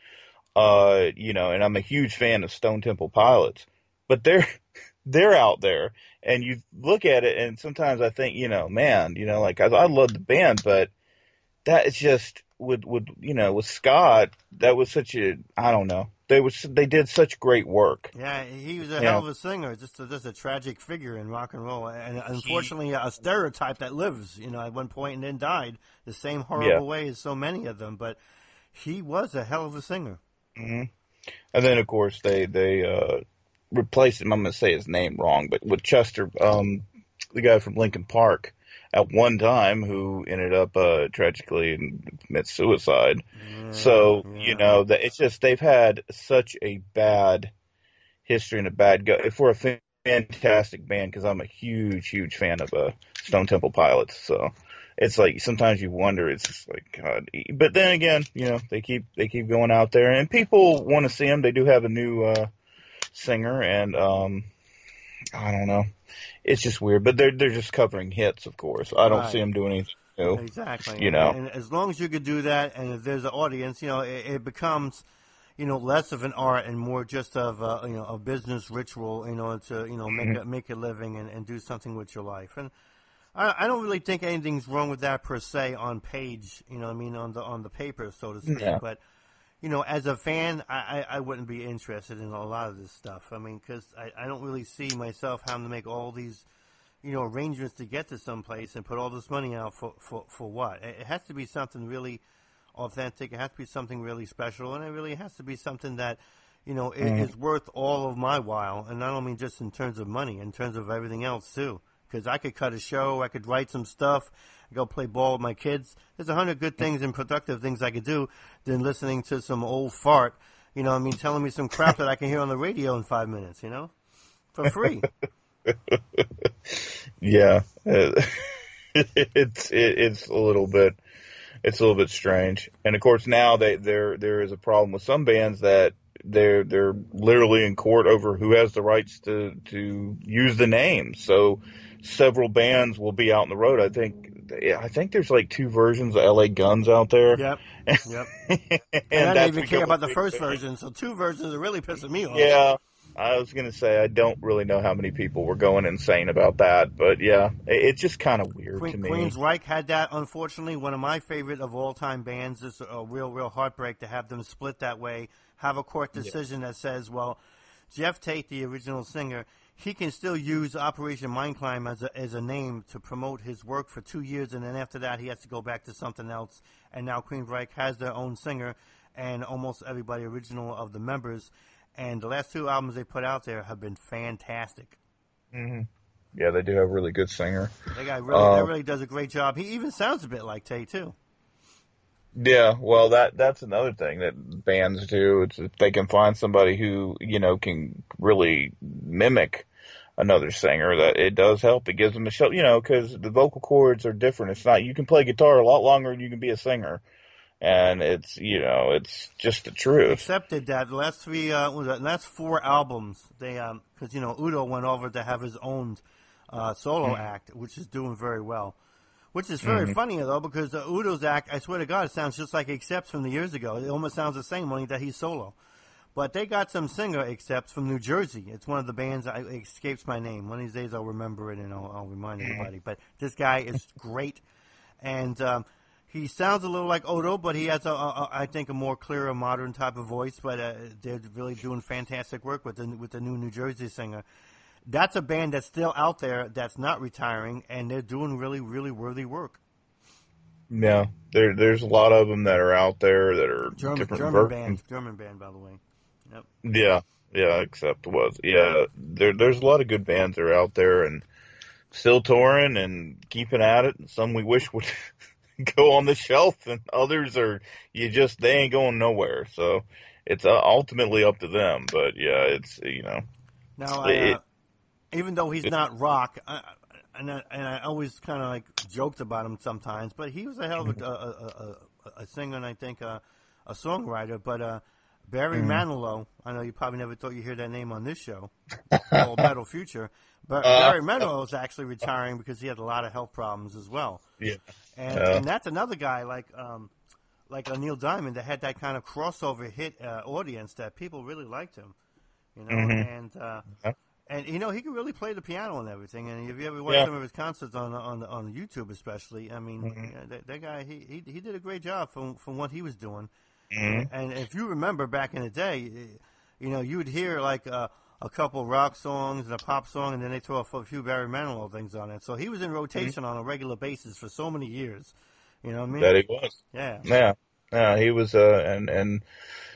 Uh, you know, and I'm a huge fan of Stone Temple Pilots, but they're <laughs> they're out there and you look at it and sometimes I think, you know, man, you know, like I, I love the band, but that is just, with with you know with Scott, that was such a I don't know. They was they did such great work. Yeah, he was a hell of a singer. Just a, just a tragic figure in rock and roll, and unfortunately, a stereotype that lives. You know, at one point and then died the same horrible Yeah. way as so many of them. But he was a hell of a singer. hmm And then of course they they uh, replaced him. I'm going to say his name wrong, but with Chester, um, the guy from Linkin Park, at one time who ended up uh, tragically and commit suicide. So Yeah, you know that it's just they've had such a bad history and a bad go. If we're a fa- fantastic band, because I'm a huge, huge fan of uh, Stone Temple Pilots, so it's like sometimes you wonder. It's just like God. But then again, you know they keep they keep going out there, and people want to see them. They do have a new uh, singer, and um, I don't know. It's just weird, but they're they're just covering hits, of course. I don't Right. see them doing anything new. Exactly. You know. and as long as you could do that, and if there's an audience, you know, it, it becomes, you know, less of an art and more just of a, you know a business ritual, you know, to you know make a, make a living and, and do something with your life. And I, I don't really think anything's wrong with that per se on page, you know, I mean on the on the paper, so to speak. Yeah. But you know, as a fan, I, I, wouldn't be interested in a lot of this stuff. I mean, because I, I don't really see myself having to make all these, you know, arrangements to get to someplace and put all this money out for, for, for what? It it has to be something really authentic. It has to be something really special, and it really has to be something that, you know, i- mm. is worth all of my while. And I don't mean just in terms of money, in terms of everything else too. Because I could cut a show, I could write some stuff, go play ball with my kids. There's a hundred good things and productive things I could do than listening to some old fart. You know, I mean, telling me some crap that I can hear on the radio in five minutes. You know, for free. <laughs> Yeah, <laughs> it's it, it's a little bit it's a little bit strange, and of course now they, there there is a problem with some bands that they're they're literally in court over who has the rights to to use the name. So several bands will be out on the road. I think I think there's like two versions of LA Guns out there. yep. <laughs> Yep. and And I don't even care about the first thing. version, so two versions are really pissing me off. Yeah, I was gonna say I don't really know how many people were going insane about that, but yeah, it, it's just kind of weird to me. Queen's Reich had that. Unfortunately, one of my favorite of all time bands. It's a real, real heartbreak to have them split that way. Have a court decision that says, well, Geoff Tate, the original singer, he can still use Operation Mindcrime as a, as a name to promote his work for two years, and then after that, he has to go back to something else. And now Queensryche has their own singer, and almost everybody original of the members. And the last two albums they put out there have been fantastic. Yeah, they do have a really good singer. That guy really, Uh, that really does a great job. He even sounds a bit like Tate too. Yeah, well, that that's another thing that bands do. It's if they can find somebody who you know can really mimic another singer, that it does help. It gives them a show, you know, because the vocal cords are different. It's not you can play guitar a lot longer than you can be a singer, and it's you know it's just the truth. accepted that the last three uh, was that last four albums they um because you know Udo went over to have his own uh, solo act, which is doing very well. Which is very funny though because uh, Udo's act, I swear to God, it sounds just like Accepts from the years ago. It almost sounds the same, only that he's solo. But they got some singer Accepts from New Jersey. It's one of the bands. I, escapes my name. One of these days I'll remember it and I'll, I'll remind everybody. But this guy is great, and um, he sounds a little like Udo, but he has a, a, a I think a more clearer, modern type of voice. But uh, they're really doing fantastic work with the with the new New Jersey singer. That's a band that's still out there, that's not retiring, and they're doing really, really worthy work. Yeah, there there's a lot of them that are out there that are German different German ver- band, German band, by the way. Yep. Yeah, yeah, except was yeah. There there's a lot of good bands that are out there and still touring and keeping at it. And some we wish would <laughs> go on the shelf, and others are you just they ain't going nowhere. So it's uh, ultimately up to them. But yeah, it's you know Now, I, It- uh, even though he's not rock, I, and I, and I always kind of like joked about him sometimes, but he was a hell of a, a, a, a, a singer and I think a, a songwriter. But uh, Barry Manilow, I know you probably never thought you'd hear that name on this show, <laughs> or Metal Future, but Barry Manilow is actually retiring because he had a lot of health problems as well. yeah And, Yeah. and that's another guy like um, like a Neil Diamond that had that kind of crossover hit uh, audience that people really liked him, you know. And uh, And you know he can really play the piano and everything. And if you ever watch Yeah. some of his concerts on on on YouTube, especially, I mean, Mhm. yeah, that, that guy he, he he did a great job from from what he was doing. Mhm. And if you remember back in the day, eh, you know, you would hear like a, a couple rock songs and a pop song, and then they throw a few Barry Manilow things on it. So he was in rotation on a regular basis for so many years. You know what I mean? That he was. yeah. Yeah, yeah, he was, uh, and and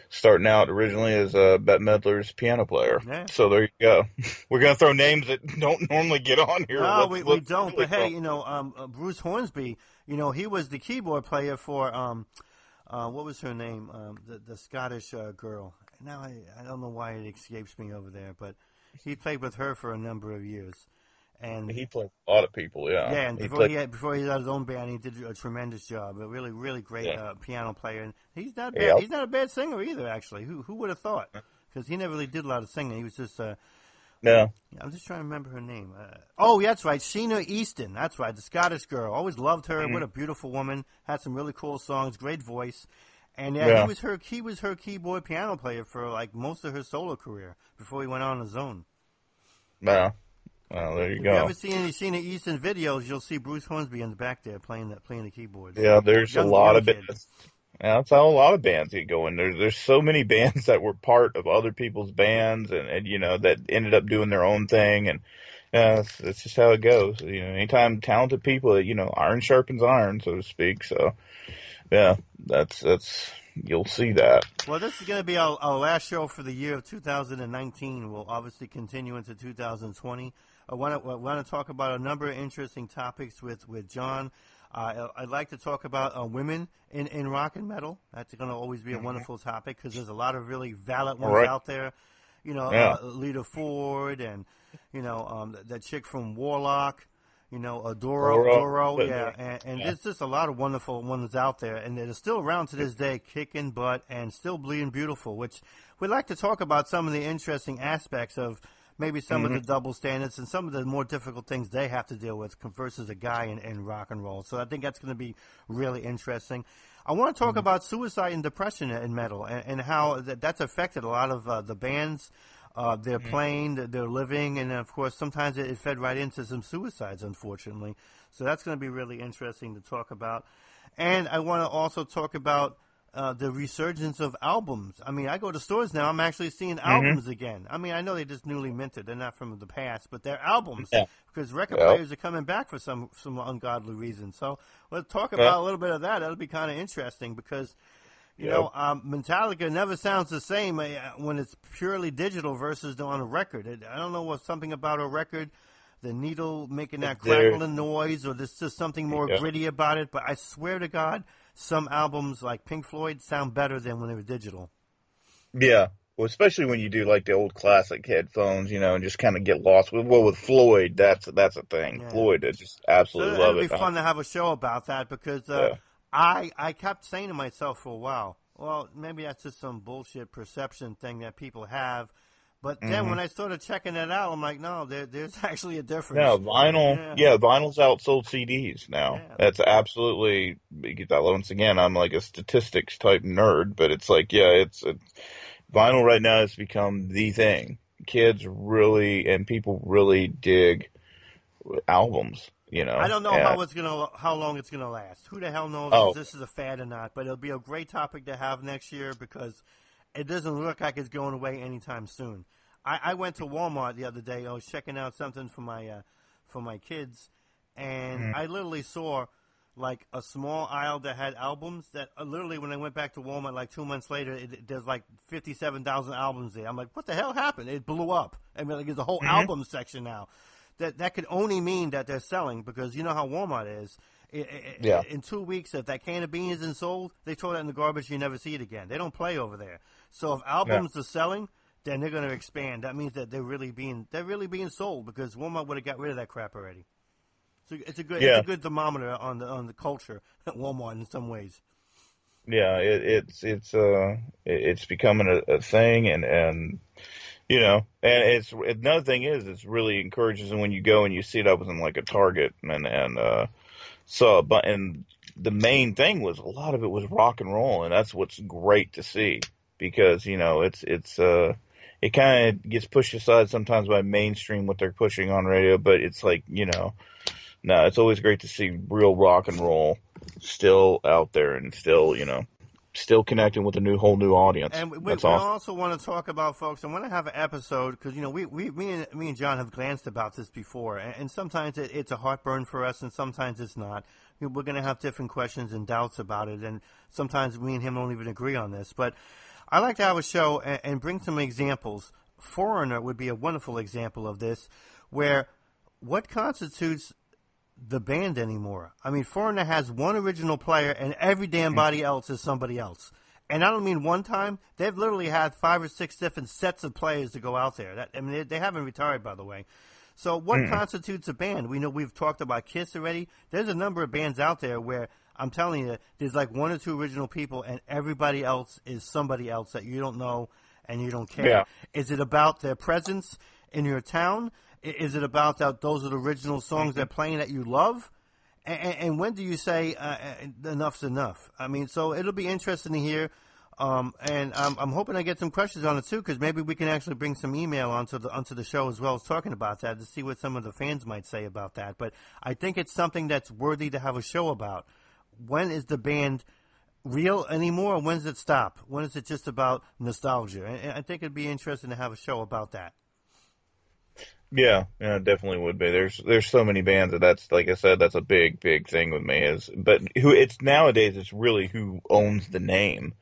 starting out originally as uh, Bette Midler's piano player. Yeah. So there you go. <laughs> We're gonna throw names that don't normally get on here. No, we, we don't. really But hey, you know, um, uh, Bruce Hornsby, you know, he was the keyboard player for um, uh, what was her name? Um, the the Scottish uh, girl. Now I I don't know why it escapes me over there, but he played with her for a number of years. And he played a lot of people. Yeah, yeah, and he before played. he had before he had his own band, he did a tremendous job. A really, really great Yeah. uh, piano player, and he's not bad. Yeah. He's not a bad singer either. Actually, who who would have thought? Because he never really did a lot of singing. He was just uh, no, I'm just trying to remember her name. Uh, oh, yeah, that's right, Sheena Easton. That's right, the Scottish girl. Always loved her. Mm-hmm. What a beautiful woman. Had some really cool songs. Great voice. And yeah, Yeah. he was her. He was her keyboard piano player for like most of her solo career before he went on his own. no. Well, there you go. If you ever see any Sheena Easton videos, you'll see Bruce Hornsby in the back there playing the playing the keyboard. Yeah, there's Young- a lot of kid. That's how a lot of bands get going. There's there's so many <laughs> bands that were part of other people's bands, and, and you know that ended up doing their own thing, and uh, yeah, that's, that's just how it goes. You know, anytime talented people, you know, iron sharpens iron, so to speak. So, yeah, that's that's you'll see that. Well, this is going to be our, our last show for the year of 2019. We'll obviously continue into 2020. I want to want to talk about a number of interesting topics with with John. Uh, I'd like to talk about uh, women in, in rock and metal. That's going to always be a wonderful topic because there's a lot of really valid ones Right. out there. You know, Yeah. uh, Lita Ford and you know um, that, that chick from Warlock. You know, Adoro, Doro. Doro, But- yeah, and, and yeah. there's just a lot of wonderful ones out there, and they're still around to this day, kicking butt and still bleeding beautiful. Which we'd like to talk about some of the interesting aspects of maybe some Mm-hmm. of the double standards and some of the more difficult things they have to deal with versus a guy in, in rock and roll. So I think that's going to be really interesting. I want to talk Mm-hmm. about suicide and depression in metal and, and how that, that's affected a lot of uh, the bands. Uh, they're Mm-hmm. playing, they're- they're living, and of course, sometimes it, it fed right into some suicides, unfortunately. So that's going to be really interesting to talk about. And I want to also talk about uh, the resurgence of albums. I mean, I go to stores now, I'm actually seeing Mm-hmm. albums again. I mean, I know they're just newly minted, they're not from the past, but they're albums Yeah. because record Yeah. players are coming back for some some ungodly reason. So let's talk about a little bit of that. That'll be kind of interesting because you know um, Metallica never sounds the same uh, when it's purely digital versus on a record. It, I don't know what something about a record. The needle making that crackling noise, or there's just something more Yeah. gritty about it. But I swear to God, some albums like Pink Floyd sound better than when they were digital. Yeah. Well, especially when you do like the old classic headphones, you know, and just kind of get lost. With well, with Floyd, that's that's a thing. Yeah. Floyd, I just So love it'll love be fun to have a show about that because uh, Yeah. I I kept saying to myself for a while, well, maybe that's just some bullshit perception thing that people have. But then Mm-hmm. when I started checking it out, I'm like, no, there, there's <laughs> actually a difference. No, vinyl. Yeah. Yeah. vinyl's outsold CDs now. Yeah. That's absolutely. I- Once again, I'm like a statistics type nerd, but it's like, yeah, it's, it's vinyl right now has become the thing. Kids really and people really dig albums. You know, I don't know And- how it's gonna how long it's gonna last. Who the hell knows Oh. if this is a fad or not? But it'll be a great topic to have next year because it doesn't look like it's going away anytime soon. I, I went to Walmart the other day. I was checking out something for my uh, for my kids, and Mm-hmm. I literally saw like a small aisle that had albums. That uh, literally, when I went back to Walmart like two months later, it, it- there's like fifty seven thousand albums there. I'm like, what the hell happened? It blew up. I mean, like there's a whole album section now. That that could only mean that they're selling because you know how Walmart is. I- I- Yeah. In two weeks, if that can of beans isn't sold, they throw that in the garbage. You never see it again. They don't play over there. So if albums are selling, then they're going to expand. That means that they're really being they're really being sold because Walmart would have got rid of that crap already. So it's a good Yeah. it's a good thermometer on the on the culture <laughs> at Walmart in some ways. yeah, it, it's it's uh it's becoming a, a thing, and and you know, and it's another thing is it's really encourages when you go and you see it up in like a Target and and uh so but and the main thing was a lot of it was rock and roll, and that's what's great to see because you know it's it's uh it kind of gets pushed aside sometimes by mainstream what they're pushing on radio. But it's like you know, no, it's always great to see real rock and roll still out there and still you know still connecting with a new whole new audience. And we, we, awesome. also want to talk about folks. I want to have an episode because you know we, we me and me and John have glanced about this before, and, and sometimes it, it's a heartburn for us, and sometimes it's not. We're going to have different questions and doubts about it, and sometimes me and him don't even agree on this. But I like to have a show and, and bring some examples. Foreigner would be a wonderful example of this, where what constitutes the band anymore. I mean, Foreigner has one original player, and every damn body mm-hmm. else is somebody else. And I don't mean one time. They've literally had five or six different sets of players to go out there. That, I mean, they, they haven't retired, by the way. So, what constitutes a band? We know we've talked about Kiss already. There's a number of bands out there where I'm telling you, there's like one or two original people, and everybody else is somebody else that you don't know and you don't care. Yeah. Is it about their presence in your town? Is it about that those are the original songs they're playing that you love? And, and when do you say uh, uh, enough's enough? I mean, so it'll be interesting to hear. Um, and I'm, I'm hoping I get some questions on it too, because maybe we can actually bring some email onto the onto the show as well as talking about that to see what some of the fans might say about that. But I think it's something that's worthy to have a show about. When is the band real anymore? When does it stop? When is it just about nostalgia? And, I think it'd be interesting to have a show about that. Yeah, yeah, it definitely would be. There's there's so many bands that that's like I said, that's a big big thing with me. Is but who it's nowadays it's really who owns the name.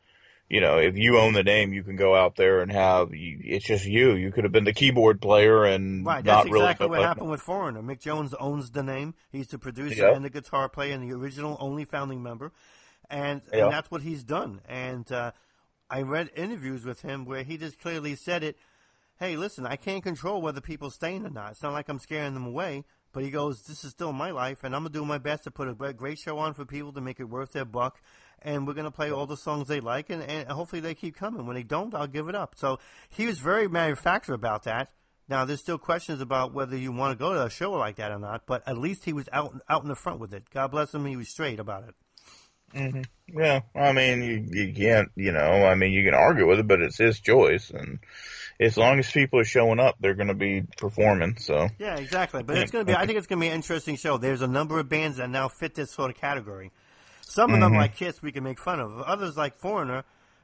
You know, if you own the name, you can go out there and have it's just you. You could have been the keyboard player and Right, that's really. exactly what but- happened with Foreigner. Mick Jones owns the name. He's the producer Yep. and the guitar player and the original only founding member, and Yep. and that's what he's done. And uh, I read interviews with him where he just clearly said it. Hey, listen, I can't control whether people staying or not. It's not like I'm scaring them away. But he goes, this is still my life, and I'm gonna do my best to put a great show on for people to make it worth their buck. And we're gonna play all the songs they like, and, and hopefully they keep coming. When they don't, I'll give it up. So he was very manufactured about that. Now, there's still questions about whether you want to go to a show like that or not, but at least he was out out in the front with it. God bless him, he was straight about it. Mm-hmm. Yeah, I mean, you you can't, you know, I mean, you can argue with it, but it's his choice, and as long as people are showing up, they're going to be performing. So Yeah, exactly. But it's going to be. I think it's going to be an interesting show. There's a number of bands that now fit this sort of category. Some of them, mm-hmm. like Kiss, we can make fun of. Others, like Foreigner,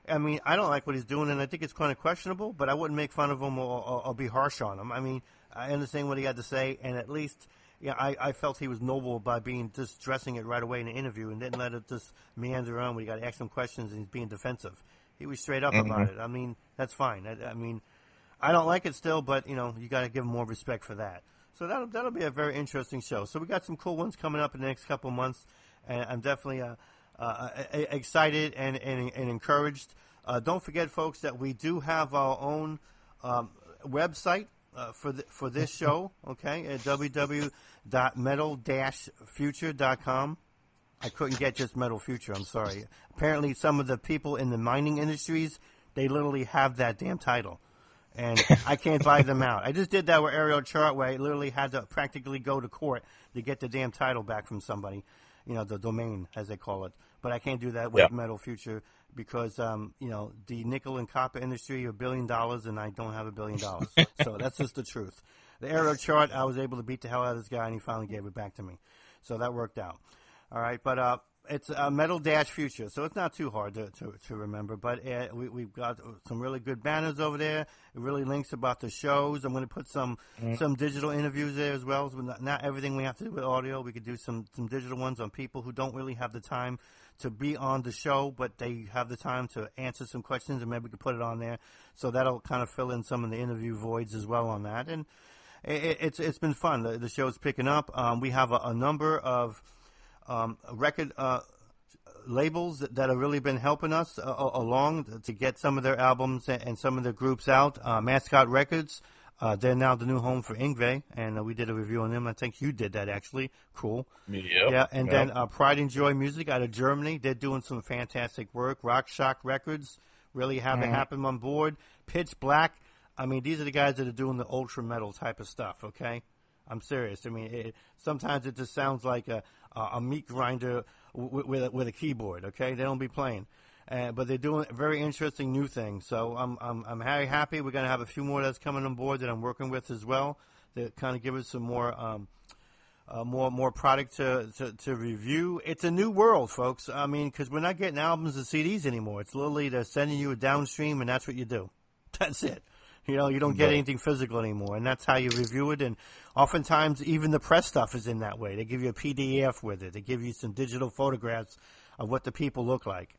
I mean, I don't like what he's doing, and I think it's kind of questionable. But I wouldn't make fun of him or, or, or be harsh on him. I mean, I understand what he had to say, and at least. Yeah, I, I felt he was noble by being just dressing it right away in the interview and didn't let it just meander around when you got to ask him questions and he's being defensive. He was straight up mm-hmm. about it. I mean, that's fine. I, I mean, I don't like it still, but you know, you got to give him more respect for that. So that'll that'll be a very interesting show. So we got some cool ones coming up in the next couple months, and I'm definitely uh, uh, excited and and, and encouraged. Uh, don't forget, folks, that we do have our own um, website uh, for the, for this <laughs> show. Okay, at www.metal-future.com. I couldn't get just Metal Future. I'm sorry. Apparently, some of the people in the mining industries they literally have that damn title, and I can't buy them out. I just did that with Aerial Chart, where I literally had to practically go to court to get the damn title back from somebody, you know, the domain as they call it. But I can't do that with Yeah. Metal Future because, um, you know, the nickel and copper industry a billion dollars, and I don't have a billion dollars. <laughs> so that's just the truth. The Aerial Chart, I was able to beat the hell out of this guy, and he finally gave it back to me. So that worked out. All right, but uh, it's a metal dash future, so it's not too hard to, to, to remember. But uh, we, we've got some really good banners over there. It really links about the shows. I'm going to put some some digital interviews there as well. So not, not everything we have to do with audio. We could do some some digital ones on people who don't really have the time to be on the show, but they have the time to answer some questions, and maybe we could put it on there. So that'll kind of fill in some of the interview voids as well on that. And it, it's it's been fun. The, the show's picking up. Um, we have a, a number of um, record uh, labels that, have really been helping us uh, along to get some of their albums and, some of their groups out. Uh, Mascot Records, uh, they're now the new home for Yngwie, and uh, we did a review on them. I think you did that actually. Cool. Yep. Yeah, and Yep. then uh, Pride and Joy Music out of Germany. They're doing some fantastic work. Rock Shock Records really have it happen on board. Pitch Black. I mean, these are the guys that are doing the ultra metal type of stuff. Okay, I'm serious. I mean, it, sometimes it just sounds like a a, meat grinder with, with, a, with a keyboard. Okay, they don't be playing. Uh, but they're doing very interesting new things. So I'm I'm I'm very happy. We're gonna have a few more that's coming on board that I'm working with as well. That kind of give us some more. Um, uh, more more product to, to, to review. It's a new world, folks. I mean, because we're not getting albums and CDs anymore. It's literally they're sending you a downstream, and that's what you do. <laughs> That's it. You know, you don't get anything physical anymore, and that's how you review it. And oftentimes, even the press stuff is in that way. They give you a PDF with it. They give you some digital photographs of what the people look like,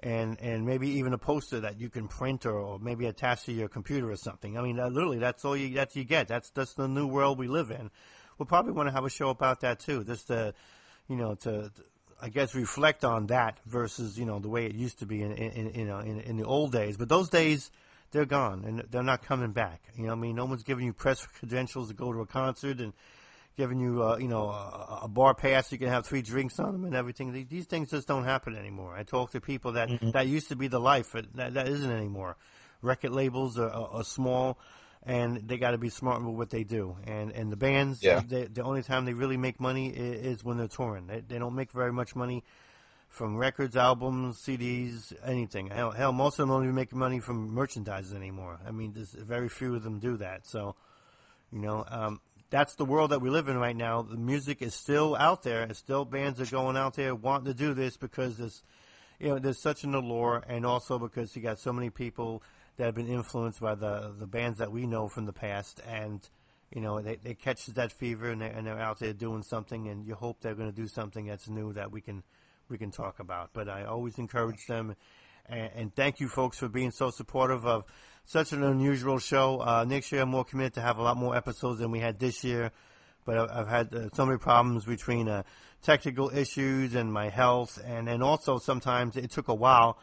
and and maybe even a poster that you can print or, or maybe attach to your computer or something. I mean, uh, literally, that's all you that you get. That's that's the new world we live in. We'll probably want to have a show about that too, just to, you know, to, to I guess reflect on that versus you know the way it used to be in in, in you know in, in the old days. But those days they're gone and they're not coming back. You know, I mean, no one's giving you press <laughs> credentials to go to a concert and giving you, uh, you know, a, a, bar pass. You can have three drinks on them and everything. These things just don't happen anymore. I talk to people that mm-hmm. that used to be the life, but that, that isn't anymore. Record labels are, are, are small, and they got to be smart with what they do. And and the bands, yeah. they, the only time they really make money is, is when they're touring. They, they don't make very much money from records, albums, CDs, anything. Hell, hell, most of them don't even make money from merchandise anymore. I mean, there's very few of them do that. So, you know, um, that's the world that we live in right now. The music is still out there, and still bands are going out there wanting to do this because there's, you know, there's such an allure, and also because you got so many people that have been influenced by the the bands that we know from the past, and you know, they, they catch that fever and they're, and they're out there doing something, and you hope they're going to do something that's new that we can we can talk about. But I always encourage them, and, and thank you folks for being so supportive of such an unusual show. Uh, next year, I'm more committed to have a lot more episodes than we had this year. But I've, I've had uh, so many problems between uh, technical issues and my health, and then also sometimes it took a while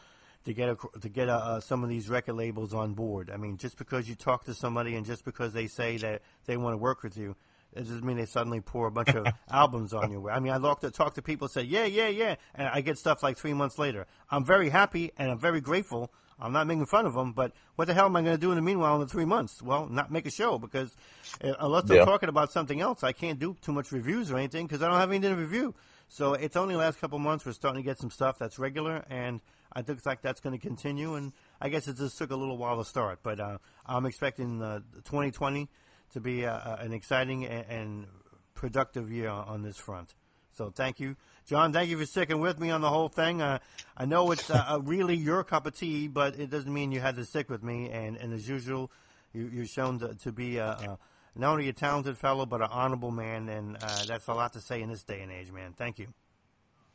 to get a, to get a, uh, some of these record labels on board. I mean, just because you talk to somebody and just because they say that they want to work with you, it doesn't mean they suddenly pour a bunch of <laughs> albums on you. I mean, I love to talk to people, say, yeah, yeah, yeah, and I get stuff like three months later. I'm very happy and I'm very grateful. I'm not making fun of them, but what the hell am I going to do in the meanwhile in the three months? Well, not make a show because uh, unless they're yeah. talking about something else, I can't do too much reviews or anything because I don't have anything to review. So it's only the last couple months we're starting to get some stuff that's regular, and I think like that's going to continue. And I guess it just took a little while to start, but uh, I'm expecting uh, 2020 to be uh, an exciting and, and productive year on this front. So thank you, John. Thank you for sticking with me on the whole thing. Uh, I know it's uh, really your cup of tea, but it doesn't mean you had to stick with me. And, and as usual, you, have shown to, to be a, a, not only a talented fellow, but an honorable man, and uh, that's a lot to say in this day and age, man. Thank you.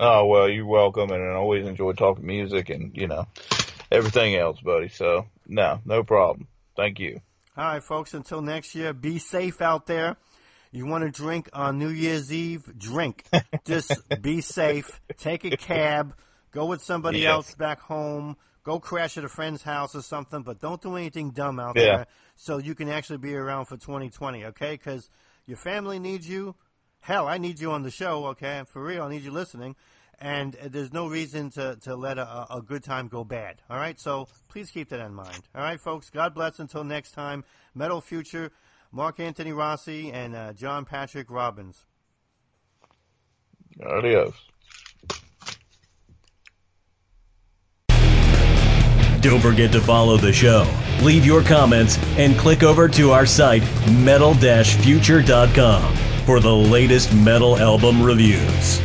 Oh well, you're welcome, and I always enjoy talking music and you know everything else, buddy. So no, no problem. Thank you. All right, folks. Until next year, be safe out there. You want to drink on New Year's Eve? Drink. <laughs> Just be safe. Take a cab. Go with somebody yes. else back home. Go crash at a friend's house or something, but don't do anything dumb out yeah. there so you can actually be around for 2020, okay? Because your family needs you. Hell, I need you on the show, okay? For real, I need you listening and there's no reason to, to let a, a good time go bad. All right, so please keep that in mind. All right, folks. God bless. Until next time, Metal Future, Mark Anthony Rossi, and uh, John Patrick Robbins. Adios. Don't forget to follow the show, leave your comments, and click over to our site, metal-future.com, for the latest metal album reviews.